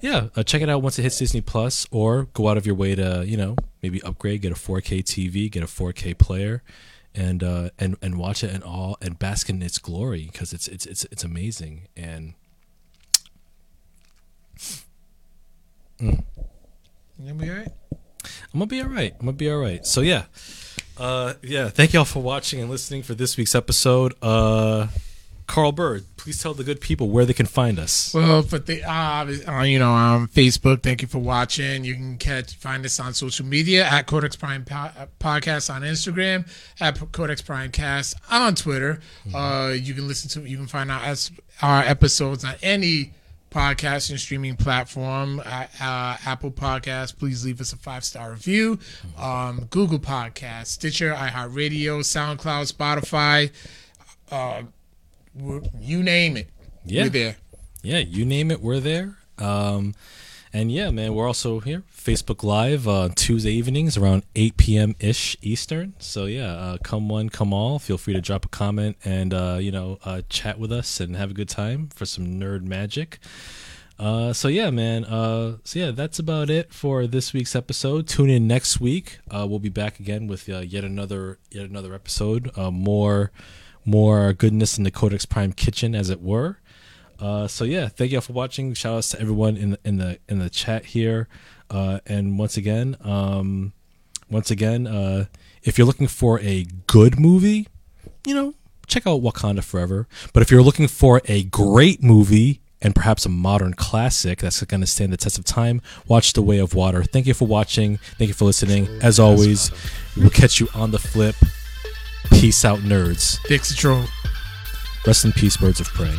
yeah, uh, check it out once it hits Disney Plus, or go out of your way to you know maybe upgrade, get a 4K TV, get a 4K player. And uh, and and watch it and all and bask in its glory because it's it's it's it's amazing and You gonna be alright? I'm gonna be all right. I'm gonna be all right. So yeah, uh, yeah. Thank y'all for watching and listening for this week's episode. Uh, Carl Bird, please tell the good people where they can find us. Well, but the uh, uh, you know, on Facebook. Thank you for watching. You can catch find us on social media at Codex Prime po- uh, Podcast on Instagram, at Codex Prime Cast on Twitter. Uh, you can listen to. You can find out as our episodes on any podcast and streaming platform. Uh, uh, Apple Podcast. Please leave us a five star review. Um, Google Podcast, Stitcher, iHeartRadio, SoundCloud, Spotify. Uh, you name it. Yeah. We're there. Yeah, you name it, we're there. Um, and yeah, man, we're also here Facebook Live uh, Tuesday evenings around 8 p.m. ish Eastern. So yeah, uh, come one, come all. Feel free to drop a comment and uh, you know uh, chat with us and have a good time for some nerd magic. Uh, so yeah, man. Uh, so yeah, that's about it for this week's episode. Tune in next week. Uh, we'll be back again with yet another yet another episode. More more goodness in the Codex Prime kitchen, as it were. Uh, so yeah, thank you all for watching. Shout outs to everyone in the in the in the chat here. Uh, and once again, um, once again, uh, if you're looking for a good movie, you know, check out Wakanda Forever. But if you're looking for a great movie and perhaps a modern classic that's going to stand the test of time, watch The Way of Water. Thank you for watching. Thank you for listening. As always, we'll catch you on the flip. Peace out, nerds. Dixie Troll. Rest in peace, birds of prey.